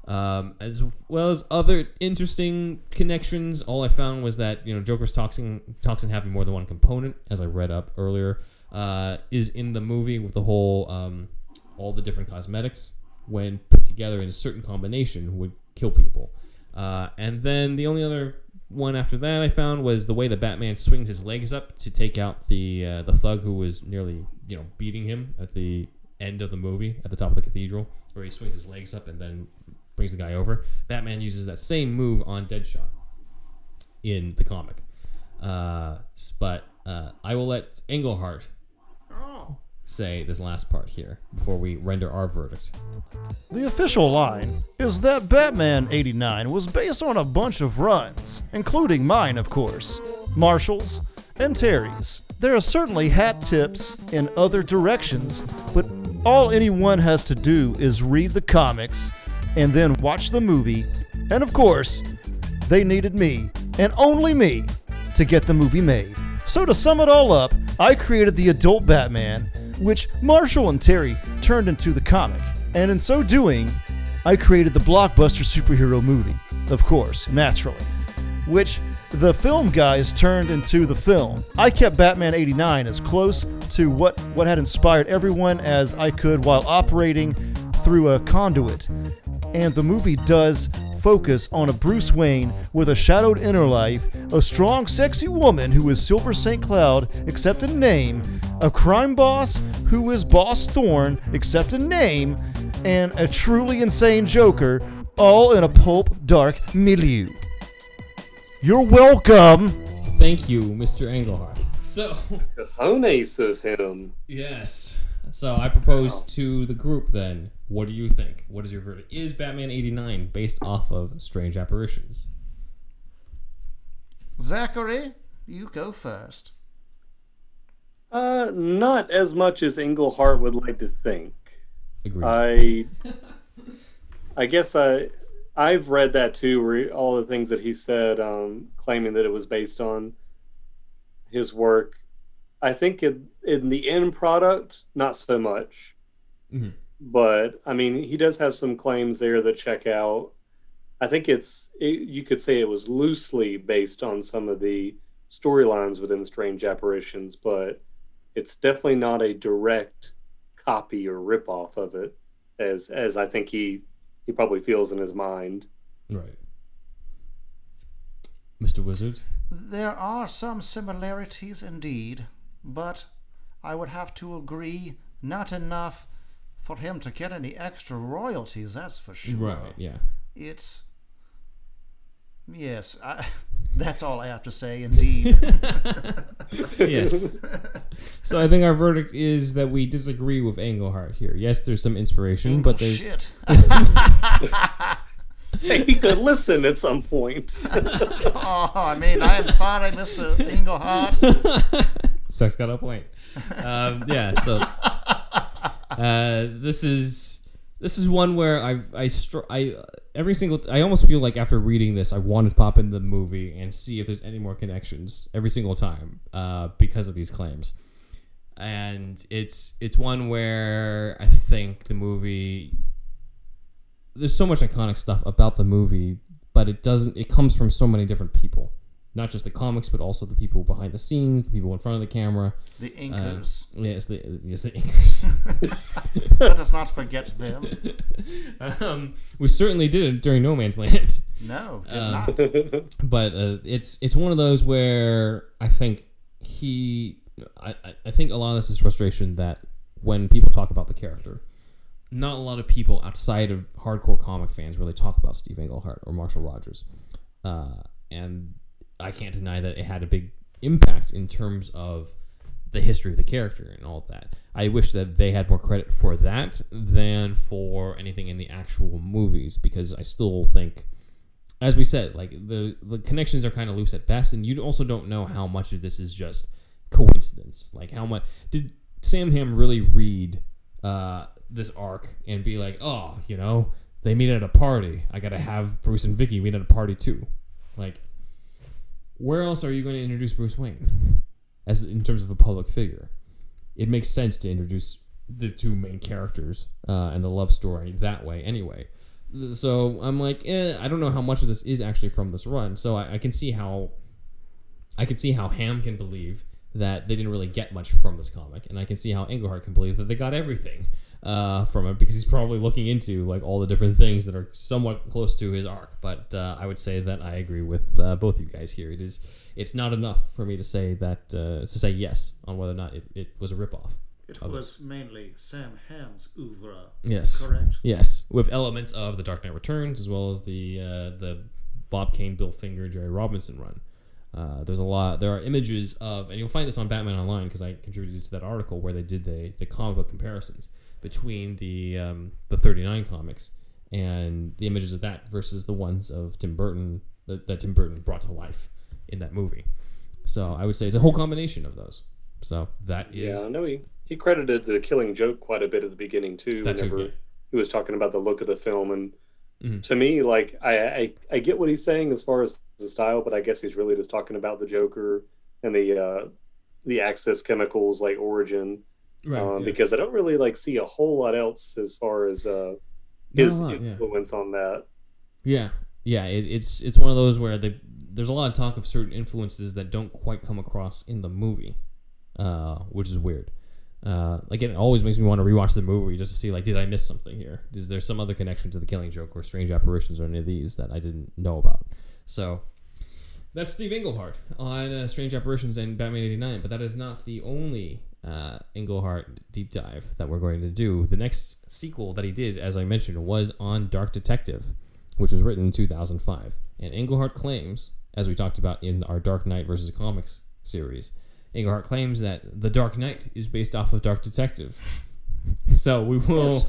Speaker 2: Um, as well as other interesting connections, all I found was that you know Joker's toxin toxin having more than one component, as I read up earlier, uh, is in the movie with the whole um, all the different cosmetics when put together in a certain combination would kill people. Uh, and then the only other one after that I found was the way the Batman swings his legs up to take out the uh, the thug who was nearly you know beating him at the end of the movie at the top of the cathedral, where he swings his legs up and then brings the guy over. Batman uses that same move on Deadshot in the comic. Uh, but uh, I will let Englehart say this last part here before we render our verdict.
Speaker 1: The official line is that Batman 89 was based on a bunch of runs, including mine, of course, Marshall's, and Terry's. There are certainly hat tips in other directions, but all anyone has to do is read the comics and then watch the movie, and of course, they needed me, and only me, to get the movie made. So to sum it all up, I created the adult Batman, which Marshall and Terry turned into the comic. And in so doing, I created the blockbuster superhero movie, of course, naturally, which the film guys turned into the film. I kept Batman 89 as close to what, what had inspired everyone as I could while operating through a conduit. And the movie does focus on a Bruce Wayne with a shadowed inner life, a strong, sexy woman who is Silver St. Cloud, except in name, a crime boss who is Boss Thorne, except in name, and a truly insane Joker, all in a pulp dark milieu. You're welcome.
Speaker 2: Thank you, Mr. Englehart. So,
Speaker 5: Cojones of him. [LAUGHS]
Speaker 2: yes. So I propose to the group then. What do you think? What is your verdict? Is Batman 89 based off of Strange Apparitions?
Speaker 9: Zachary, you go first.
Speaker 5: Uh, not as much as Englehart would like to think.
Speaker 2: Agreed.
Speaker 5: I, I guess I, I've read that too. Where all the things that he said, um, claiming that it was based on his work. I think in, in the end product, not so much.
Speaker 2: Mhm.
Speaker 5: But I mean, he does have some claims there that check out. I think it's it, you could say it was loosely based on some of the storylines within Strange Apparitions, but it's definitely not a direct copy or ripoff of it, as as I think he he probably feels in his mind.
Speaker 2: right. Mr. Wizard?
Speaker 9: There are some similarities indeed, but I would have to agree not enough for him to get any extra royalties, that's for sure.
Speaker 2: Right, yeah.
Speaker 9: It's. Yes, I, [LAUGHS] that's all I have to say, indeed. [LAUGHS]
Speaker 2: yes. so I think our verdict is that we disagree with Englehart here. Yes, there's some inspiration, but there's
Speaker 9: Shit. [LAUGHS]
Speaker 5: Hey, he could listen at some point.
Speaker 9: Oh, I mean, I am sorry, Mr. Englehart.
Speaker 2: Suck's got a point. Um, yeah, so uh, this is this is one where I've I str- I every single I almost feel like after reading this I want to pop in the movie and see if there's any more connections every single time uh, because of these claims. And it's it's one where I think the movie there's so much iconic stuff about the movie, but it doesn't it comes from so many different people. Not just the comics, but also the people behind the scenes, the people in front of the camera.
Speaker 9: The
Speaker 2: Uh,
Speaker 9: Incas.
Speaker 2: yes, the yes the inkers. [LAUGHS]
Speaker 9: Let us not forget them. [LAUGHS]
Speaker 2: um, we certainly did it during No Man's Land,
Speaker 9: No, did
Speaker 2: Um,
Speaker 9: not. [LAUGHS]
Speaker 2: but uh, it's it's one of those where I think he, I, I- I think a lot of this is frustration that when people talk about the character, not a lot of people outside of hardcore comic fans really talk about Steve Englehart or Marshall Rogers, uh, and I can't deny that it had a big impact in terms of the history of the character and all that. I wish that they had more credit for that than for anything in the actual movies because I still think, as we said, like the the connections are kind of loose at best, and you also don't know how much of this is just coincidence. Like how much did Sam Hamm really read uh, this arc and be like, oh, you know, they meet at a party. I gotta have Bruce and Vicki meet at a party too. Like, where else are you going to introduce Bruce Wayne as in terms of a public figure? It makes sense to introduce the two main characters uh, and the love story that way, anyway. So I'm like, eh, I don't know how much of this is actually from this run. So I, I can see how I can see how Hamm can believe that they didn't really get much from this comic, and I can see how Englehart can believe that they got everything uh, from it because he's probably looking into like all the different things that are somewhat close to his arc. But uh, I would say that I agree with uh, both you guys here. It is it's not enough for me to say that uh, to say yes on whether or not it, it was a ripoff.
Speaker 8: It was mainly Sam Hamm's oeuvre.
Speaker 2: Yes.
Speaker 8: Correct.
Speaker 2: Yes, with elements of the Dark Knight Returns as well as the uh, the Bob Kane, Bill Finger, Jerry Robinson run. Uh, there's a lot. There are images of, and you'll find this on Batman Online because I contributed to that article where they did the the comic book comparisons between the um, the 39 comics and the images of that versus the ones of Tim Burton that, that Tim Burton brought to life in that movie. So I would say it's a whole combination of those. So that is
Speaker 10: Yeah, I know he, he credited the Killing Joke quite a bit at the beginning too.
Speaker 2: That too,
Speaker 10: whenever
Speaker 2: yeah.
Speaker 10: he was talking about the look of the film, and
Speaker 2: Mhm.
Speaker 10: to me, like I, I I get what he's saying as far as the style, but I guess he's really just talking about the Joker and the uh, the Axis Chemicals like origin,
Speaker 2: right.
Speaker 10: um,
Speaker 2: yeah.
Speaker 10: because I don't really like see a whole lot else as far as uh, his
Speaker 2: lot, yeah.
Speaker 10: influence on that.
Speaker 2: Yeah, yeah. It, it's it's one of those where they, there's a lot of talk of certain influences that don't quite come across in the movie, uh, which is weird. Uh, again, it always makes me want to rewatch the movie just to see like, did I miss something here? Is there some other connection to the Killing Joke or Strange Apparitions or any of these that I didn't know about? So that's Steve Englehart on uh, Strange Apparitions and Batman '89, but that is not the only uh, Englehart deep dive that we're going to do. The next sequel that he did, as I mentioned, was on Dark Detective, which was written in 2005. And Englehart claims, as we talked about in our Dark Knight versus Comics series, Englehart claims that The Dark Knight is based off of Dark Detective. [LAUGHS] So we will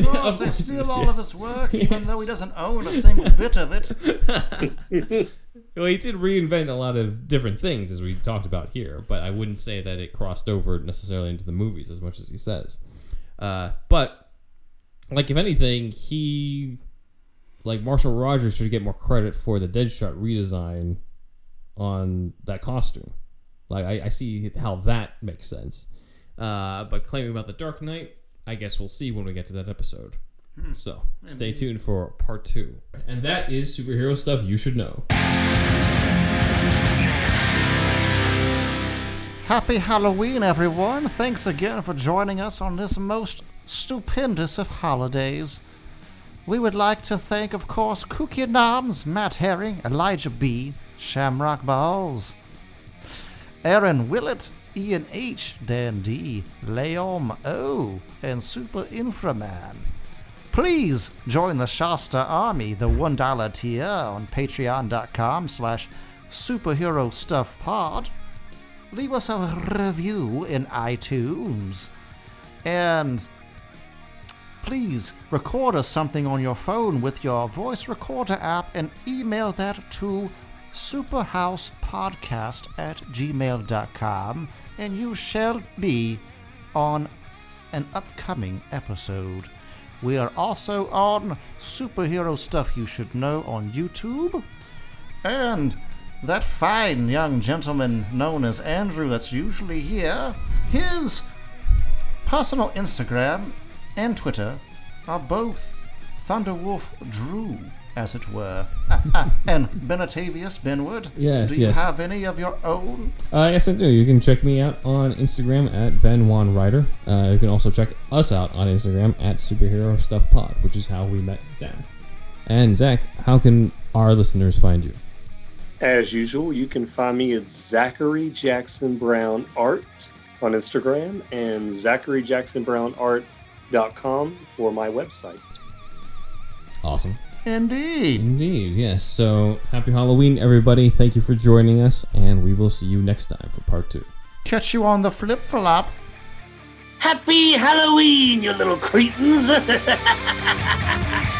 Speaker 8: Of course, [LAUGHS] they steal all of his work, even though he doesn't own a single bit of it. [LAUGHS]
Speaker 2: Well, he did reinvent a lot of different things, as we talked about here, but I wouldn't say that it crossed over necessarily into the movies as much as he says. Uh, but, like, if anything, he, like, Marshall Rogers should get more credit for the Deadshot redesign on that costume. Like, I, I see how that makes sense. Uh, but claiming about the Dark Knight, I guess we'll see when we get to that episode. So, stay tuned for part two. And that is superhero stuff you should know.
Speaker 1: Happy Halloween, everyone! Thanks again for joining us on this most stupendous of holidays. We would like to thank, of course, Cookie Noms, Matt Herring, Elijah B., Shamrock Balls, Aaron Willett, Ian H., Dan D., Leom O., and Super Inframan. Please join the Shasta Army, the $1 tier on patreon.com slash superhero stuff pod leave us a review in iTunes. And please record us something on your phone with your voice recorder app and email that to superhousepodcast at gmail.com and you shall be on an upcoming episode. We are also on Superhero Stuff You Should Know on YouTube. And that fine young gentleman known as Andrew that's usually here, his personal Instagram and Twitter are both Thunderwolf Drew, as it were. Ah, [LAUGHS] ah, and Benatavius Benwood.
Speaker 2: Yes,
Speaker 1: Do you
Speaker 2: yes.
Speaker 1: have any of your own?
Speaker 2: Uh, yes, I do. You can check me out on Instagram at Ben Juan Ryder. Uh, you can also check us out on Instagram at Superhero Stuff Pod, which is how we met Zach. And Zach, how can our listeners find you?
Speaker 10: As usual, you can find me at Zachary Jackson Brown Art on Instagram and ZacharyJacksonBrownArt.com for my website.
Speaker 2: Awesome.
Speaker 1: Indeed.
Speaker 2: Indeed, yes. So happy Halloween, everybody. Thank you for joining us, and we will see you next time for part two.
Speaker 1: Catch you on the flip flop.
Speaker 3: Happy Halloween, you little cretins! [LAUGHS]